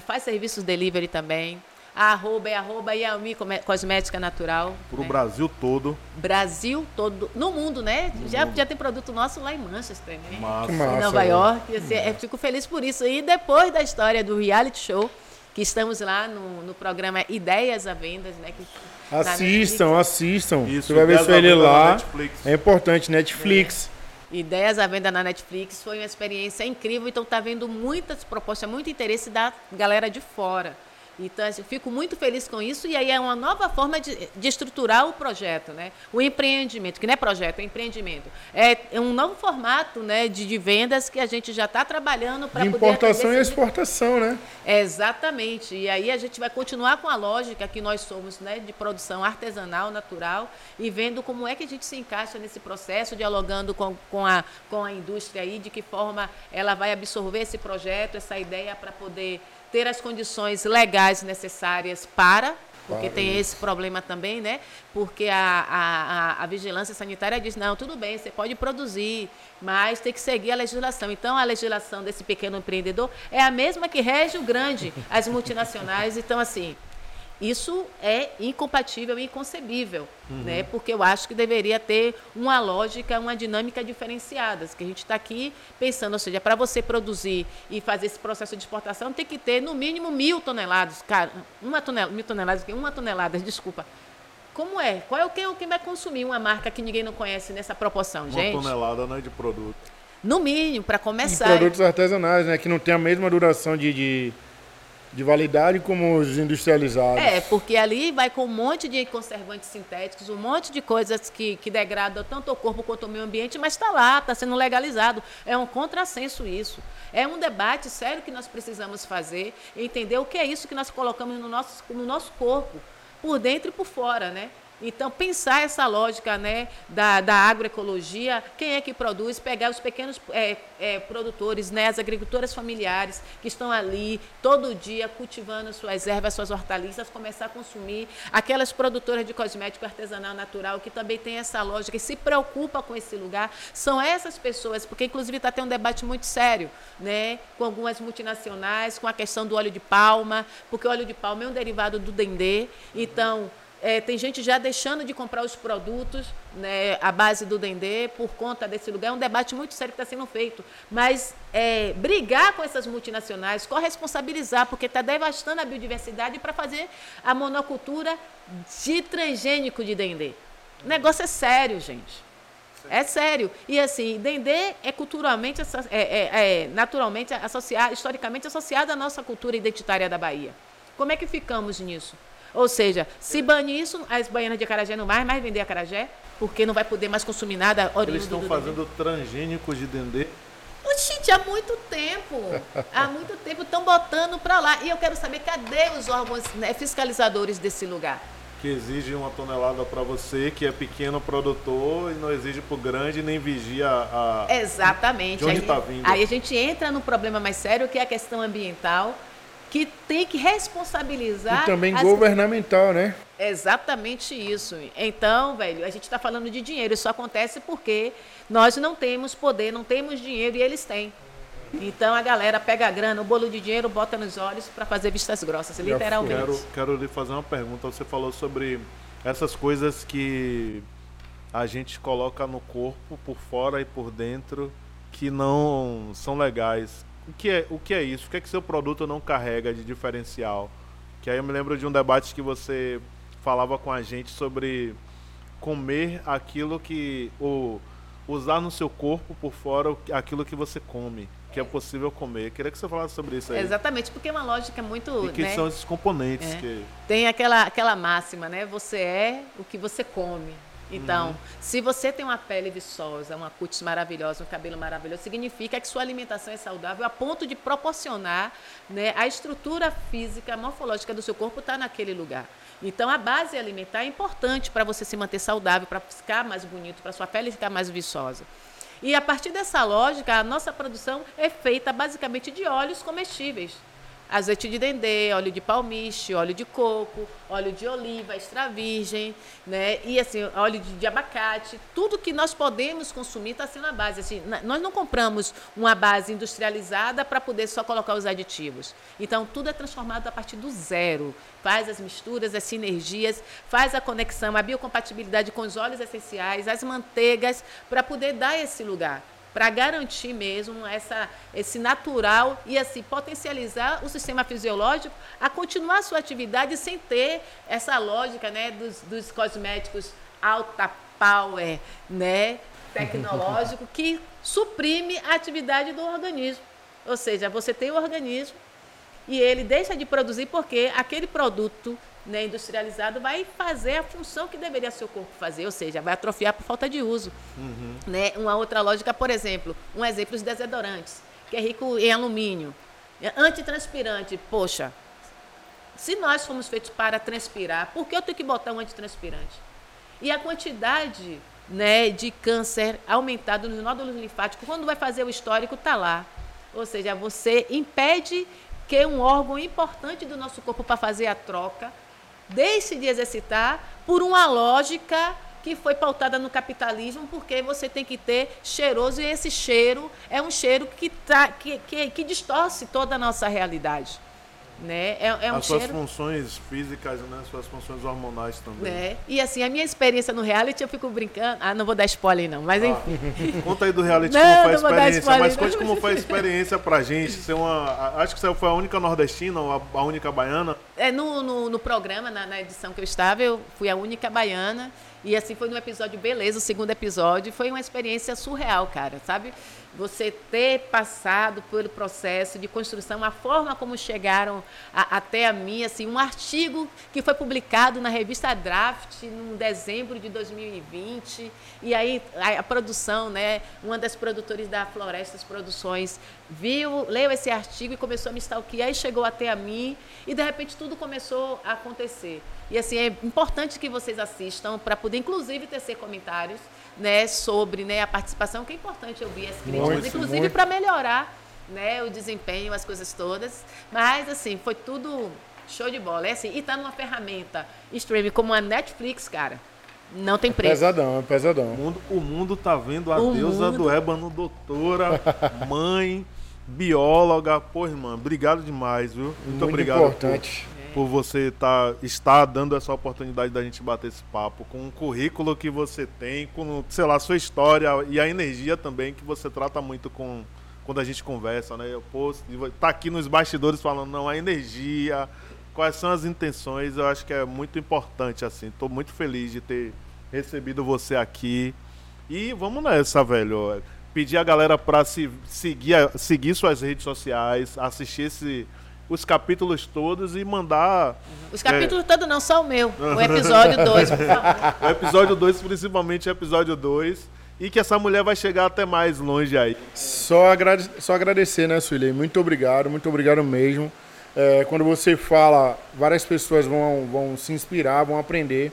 faz serviços delivery também. A arroba é arroba Yaomi Cosmética Natural. Para o né? Brasil todo. Brasil todo. No mundo, né? No já, mundo. já tem produto nosso lá em Manchester, né? Massa. Que massa. em Nova. York. Assim, eu fico feliz por isso. E depois da história do reality show, que estamos lá no, no programa Ideias à Vendas, né? Que, Assistam, assistam. Isso, Você vai ver à ele lá. Netflix. É importante, Netflix. Ideias à venda na Netflix foi uma experiência incrível, então está vendo muitas propostas, muito interesse da galera de fora. Então, assim, fico muito feliz com isso e aí é uma nova forma de, de estruturar o projeto, né? O empreendimento, que não é projeto, é empreendimento. É, é um novo formato né, de, de vendas que a gente já está trabalhando para De poder... importação e exportação, né? Exatamente. E aí a gente vai continuar com a lógica que nós somos né, de produção artesanal, natural, e vendo como é que a gente se encaixa nesse processo, dialogando com, com, a, com a indústria aí, de que forma ela vai absorver esse projeto, essa ideia para poder ter as condições legais necessárias para. Porque tem esse problema também, né? Porque a, a, a, a vigilância sanitária diz, não, tudo bem, você pode produzir, mas tem que seguir a legislação. Então, a legislação desse pequeno empreendedor é a mesma que rege o grande, as multinacionais. Então, assim, isso é incompatível e inconcebível, né? Porque eu acho que deveria ter uma lógica, uma dinâmica diferenciadas, que a gente está aqui pensando, ou seja, para você produzir e fazer esse processo de exportação, tem que ter no mínimo mil toneladas, cara, uma tonelada, mil toneladas, (laughs) uma tonelada, desculpa. Como é? Qual é o que quem vai consumir uma marca que ninguém não conhece nessa proporção, Uma gente? tonelada né, de produto. No mínimo, para E começar. produtos artesanais, né? Que não tem a mesma duração de, de, de validade como os industrializados. É, porque ali vai com um monte de conservantes sintéticos, um monte de coisas que, que degradam tanto o corpo quanto o meio ambiente, mas está lá, está sendo legalizado. É um contrassenso isso. É um debate sério que nós precisamos fazer, entender o que é isso que nós colocamos no nosso, no nosso corpo, por dentro e por fora, né? Então, pensar essa lógica né, da, da agroecologia, quem é que produz, pegar os pequenos é, é, produtores, né, as agricultoras familiares que estão ali todo dia cultivando suas ervas, suas hortaliças, começar a consumir, aquelas produtoras de cosmético artesanal natural que também tem essa lógica e se preocupa com esse lugar, são essas pessoas, porque inclusive está tendo um debate muito sério né, com algumas multinacionais, com a questão do óleo de palma, porque o óleo de palma é um derivado do dendê, então é, tem gente já deixando de comprar os produtos né, à base do Dendê por conta desse lugar. É um debate muito sério que está sendo feito. Mas é, brigar com essas multinacionais, corresponsabilizar, porque está devastando a biodiversidade para fazer a monocultura de transgênico de Dendê. O negócio é sério, gente. É sério. E assim, Dendê é culturalmente, é, é- é naturalmente associado, historicamente associado à nossa cultura identitária da Bahia. Como é que ficamos nisso? Ou seja, se banir isso, as baianas de acarajé não vai mais vender acarajé, porque não vai poder mais consumir nada oriundo Eles estão do fazendo transgênicos de dendê. Gente, há muito tempo. Há muito tempo estão botando para lá. E eu quero saber cadê os órgãos né, fiscalizadores desse lugar? que exige uma tonelada para você, que é pequeno produtor e não exige para o grande nem vigia a. Exatamente. De onde aí, tá vindo? aí a gente entra no problema mais sério, que é a questão ambiental, que tem que responsabilizar. E também as- governamental, né? Exatamente isso. Então, velho, a gente está falando de dinheiro. Isso acontece porque nós não temos poder, não temos dinheiro e eles têm. Então a galera pega a grana, o bolo de dinheiro, bota nos olhos para fazer vistas grossas, literalmente. Quero, quero lhe fazer uma pergunta. Você falou sobre essas coisas que a gente coloca no corpo, por fora e por dentro, que não são legais. O que é, o que é isso? O que é que seu produto não carrega de diferencial? Que aí eu me lembro de um debate que você falava com a gente sobre comer aquilo que o, usar no seu corpo por fora aquilo que você come, que é possível comer. Queria que você falasse sobre isso aí. Exatamente, porque é uma lógica muito. E que né? são esses componentes É. que Tem aquela, aquela máxima, né? Você é o que você come. Então, se você tem uma pele viçosa, uma cutis maravilhosa, um cabelo maravilhoso, significa que sua alimentação é saudável a ponto de proporcionar né, a estrutura física, morfológica do seu corpo está naquele lugar. Então, a base alimentar é importante para você se manter saudável, para ficar mais bonito, para sua pele ficar mais viçosa. E a partir dessa lógica, a nossa produção é feita basicamente de óleos comestíveis. Azeite de dendê, óleo de palmiste, óleo de coco, óleo de oliva extra virgem, né? E assim, óleo de, de abacate, tudo que nós podemos consumir está sendo a base. Assim, nós não compramos uma base industrializada para poder só colocar os aditivos. Então, tudo é transformado a partir do zero. Faz as misturas, as sinergias, faz a conexão, a biocompatibilidade com os óleos essenciais, as manteigas, para poder dar esse lugar para garantir mesmo essa, esse natural e assim potencializar o sistema fisiológico a continuar a sua atividade sem ter essa lógica né, dos, dos cosméticos alta power, né, tecnológico, que suprime a atividade do organismo. Ou seja, você tem o organismo e ele deixa de produzir porque aquele produto né, industrializado vai fazer a função que deveria seu corpo fazer, ou seja, vai atrofiar por falta de uso. Né? Uma outra lógica, por exemplo, um exemplo os desodorantes, que é rico em alumínio. É Antitranspirante, poxa, se nós fomos feitos para transpirar, por que eu tenho que botar um antitranspirante? E a quantidade né, de câncer aumentado nos nódulos linfáticos, quando vai fazer o histórico, está lá. Ou seja, você impede que um órgão importante do nosso corpo para fazer a troca deixe de exercitar por uma lógica que foi pautada no capitalismo, porque você tem que ter cheiroso, e esse cheiro é um cheiro que, tá, que, que, que distorce toda a nossa realidade. Né? É, é um as suas cheiro. funções físicas, né, suas funções hormonais também. Né? E assim, a minha experiência no reality, eu fico brincando. Ah, não vou dar spoiler, não, mas enfim. (laughs) Conta aí do reality Não, como foi a experiência, spoiler, mas não. conte como foi a (laughs) experiência pra gente. Ser uma, acho que você foi a única nordestina ou a, a única baiana. É, no, no, no programa, na, na edição que eu estava, eu fui a única baiana. E assim foi no episódio Beleza, o segundo episódio. Foi uma experiência surreal, cara, sabe? Você ter passado pelo processo de construção, a forma como chegaram a- até a mim, assim, um artigo que foi publicado na revista Draft em dezembro de 2020. E aí a, a produção, né, uma das produtoras da Florestas Produções, viu, leu esse artigo e começou a me stalkear e chegou até a mim. E de repente tudo começou a acontecer. E assim, é importante que vocês assistam para poder, inclusive, tecer comentários né, sobre né, a participação, que é importante ouvir as críticas, Muito, inclusive para melhorar né, o desempenho, as coisas todas. Mas, assim, foi tudo show de bola. É assim, e tá numa ferramenta streaming como a Netflix, cara, não tem preço. Pesadão, é pesadão. O mundo, o mundo tá vendo a O deusa mundo. do ébano, doutora, mãe, bióloga. Pô, irmã, obrigado demais, viu? Muito, Muito obrigado importante. por, por você tá, estar dando essa oportunidade da gente bater esse papo, com o currículo que você tem, com, sei lá, sua história e a energia também que você trata muito com quando a gente conversa, né? Eu, pô, tá aqui nos bastidores falando, não, a energia, quais são as intenções, eu acho que é muito importante, assim. Tô muito feliz de ter recebido você aqui. E vamos nessa, velho. Pedir a galera pra se seguir, seguir suas redes sociais, assistir esse, os capítulos todos e mandar Os capítulos todos não, só o meu. O episódio 2, por favor. (laughs) o episódio 2, principalmente o episódio 2. E que essa mulher vai chegar até mais longe aí. Só, agrade- só agradecer, né, Sueli? Muito obrigado, muito obrigado mesmo. É, quando você fala, várias pessoas vão, vão se inspirar, vão aprender.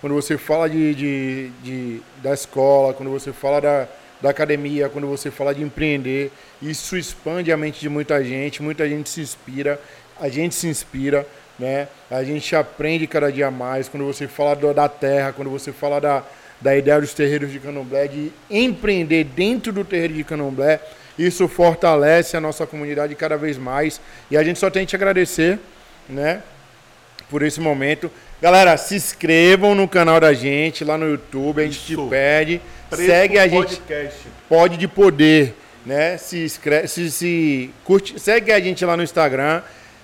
Quando você fala de, de, de- da escola, quando você fala da, da academia, quando você fala de empreender, isso expande a mente de muita gente, muita gente se inspira, a gente se inspira, né? A gente aprende cada dia mais. Quando você fala do- da terra, quando você fala da, da ideia dos terreiros de candomblé, de empreender dentro do terreiro de candomblé, isso fortalece a nossa comunidade cada vez mais. E a gente só tem que te agradecer, né? Por esse momento. Galera, se inscrevam no canal da gente lá no YouTube, a gente te Isso. pede. Preto segue a gente, Podcast. pode de poder, né? Se inscreve, se, se curte, segue a gente lá no Instagram.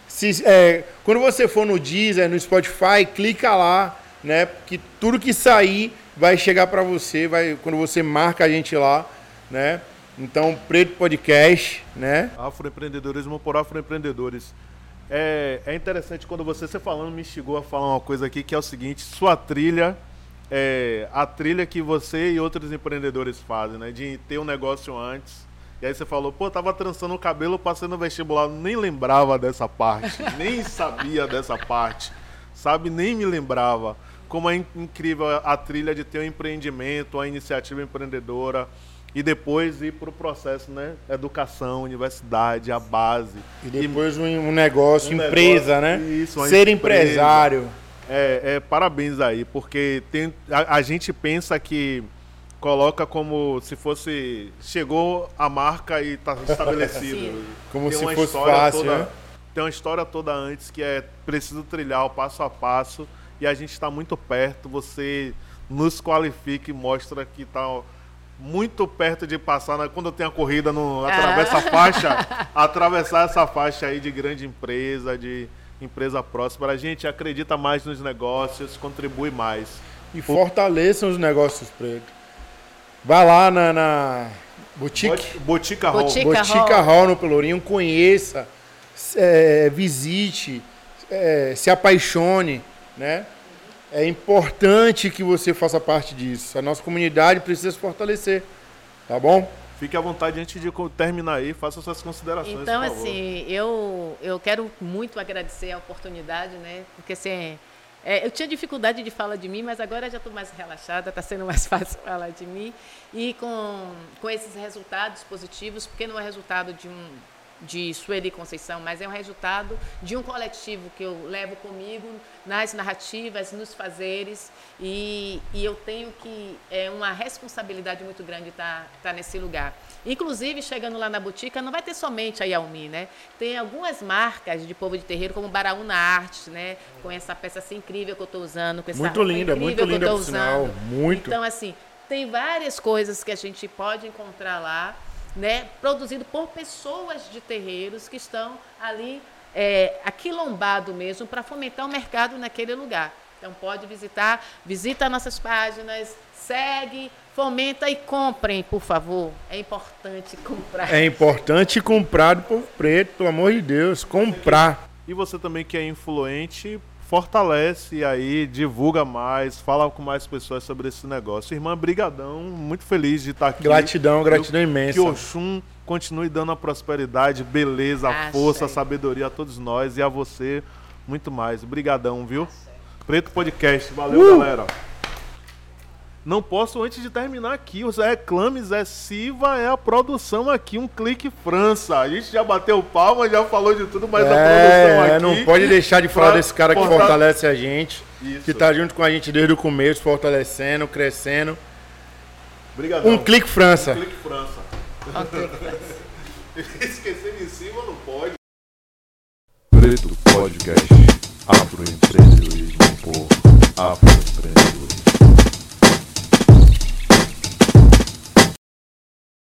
Se, é, quando você for no Deezer, no Spotify, clica lá, né? Que tudo que sair vai chegar para você, vai quando você marca a gente lá, né? Então, Preto Podcast, né? Afroempreendedorismo por afroempreendedores. É, é interessante quando você, você falando, me instigou a falar uma coisa aqui, que é o seguinte, sua trilha, é a trilha que você e outros empreendedores fazem, né? De ter um negócio antes. E aí você falou, pô, tava trançando o cabelo, passei no vestibular, nem lembrava dessa parte, (laughs) nem sabia dessa parte, sabe? Nem me lembrava. Como é incrível a trilha de ter um empreendimento, a iniciativa empreendedora, e depois ir para o processo, né? Educação, universidade, a base. E depois um, um negócio, um empresa, negócio, né? Isso, Ser empresa. empresário. É, é, parabéns aí, porque tem, a, a, gente pensa que coloca como se fosse. Chegou a marca e está estabelecido. (laughs) como tem se fosse fácil, toda, né? Tem uma história toda antes que é preciso trilhar o passo a passo e a gente está muito perto. Você nos qualifica e mostra que está muito perto de passar, né? quando tem a corrida, no, atravessa ah. a faixa, atravessar essa faixa aí de grande empresa, de empresa próxima. A gente acredita mais nos negócios, contribui mais. E fortaleçam os negócios pretos. Vá lá na, na Boutique. Botica Hall. Botica, Botica Hall. Hall no Pelourinho, conheça, é, visite, é, se apaixone, né? É importante que você faça parte disso. A nossa comunidade precisa se fortalecer. Tá bom? Fique à vontade antes de terminar aí, faça suas considerações. Então, assim, eu, eu quero muito agradecer a oportunidade, né? Porque assim, é, eu tinha dificuldade de falar de mim, mas agora já estou mais relaxada, está sendo mais (laughs) fácil falar de mim. E com, com esses resultados positivos, porque não é resultado de um, de Sueli Conceição, mas é um resultado de um coletivo que eu levo comigo nas narrativas, nos fazeres, e, e eu tenho que, é uma responsabilidade muito grande estar, tá, tá nesse lugar. Inclusive, chegando lá na botica, não vai ter somente a Yaumi, né? Tem algumas marcas de povo de terreiro, como Baraúna Arte, né? Com essa peça assim incrível que eu estou usando, com essa Muito linda, muito linda, por sinal, muito. Então, assim, tem várias coisas que a gente pode encontrar lá, né, produzido por pessoas de terreiros que estão ali é, aquilombado mesmo para fomentar o mercado naquele lugar. Então pode visitar, visita nossas páginas, segue, fomenta e comprem, por favor. É importante comprar. É importante comprar do povo preto, pelo amor de Deus, comprar. E você também que é influente, fortalece aí, divulga mais, fala com mais pessoas sobre esse negócio. Irmã, brigadão, muito feliz de estar aqui. Gratidão, gratidão Eu, imensa. Que Oxum continue dando a prosperidade, beleza, a força, a sabedoria a todos nós e a você muito mais. Brigadão, viu? Preto Podcast, valeu, uh! galera. Não posso, antes de terminar aqui, os reclames é Siva, é a produção aqui, um clique França. A gente já bateu palma, já falou de tudo, mas é, a produção aqui. Não pode deixar de falar desse cara que fortalece a gente, Isso. que tá junto com a gente desde o começo, fortalecendo, crescendo. Obrigado. Um clique França. (laughs) Um clique França. Esquecer de cima não pode. Preto Podcast. Afroempreendedorismo por Afroempreendedorismo.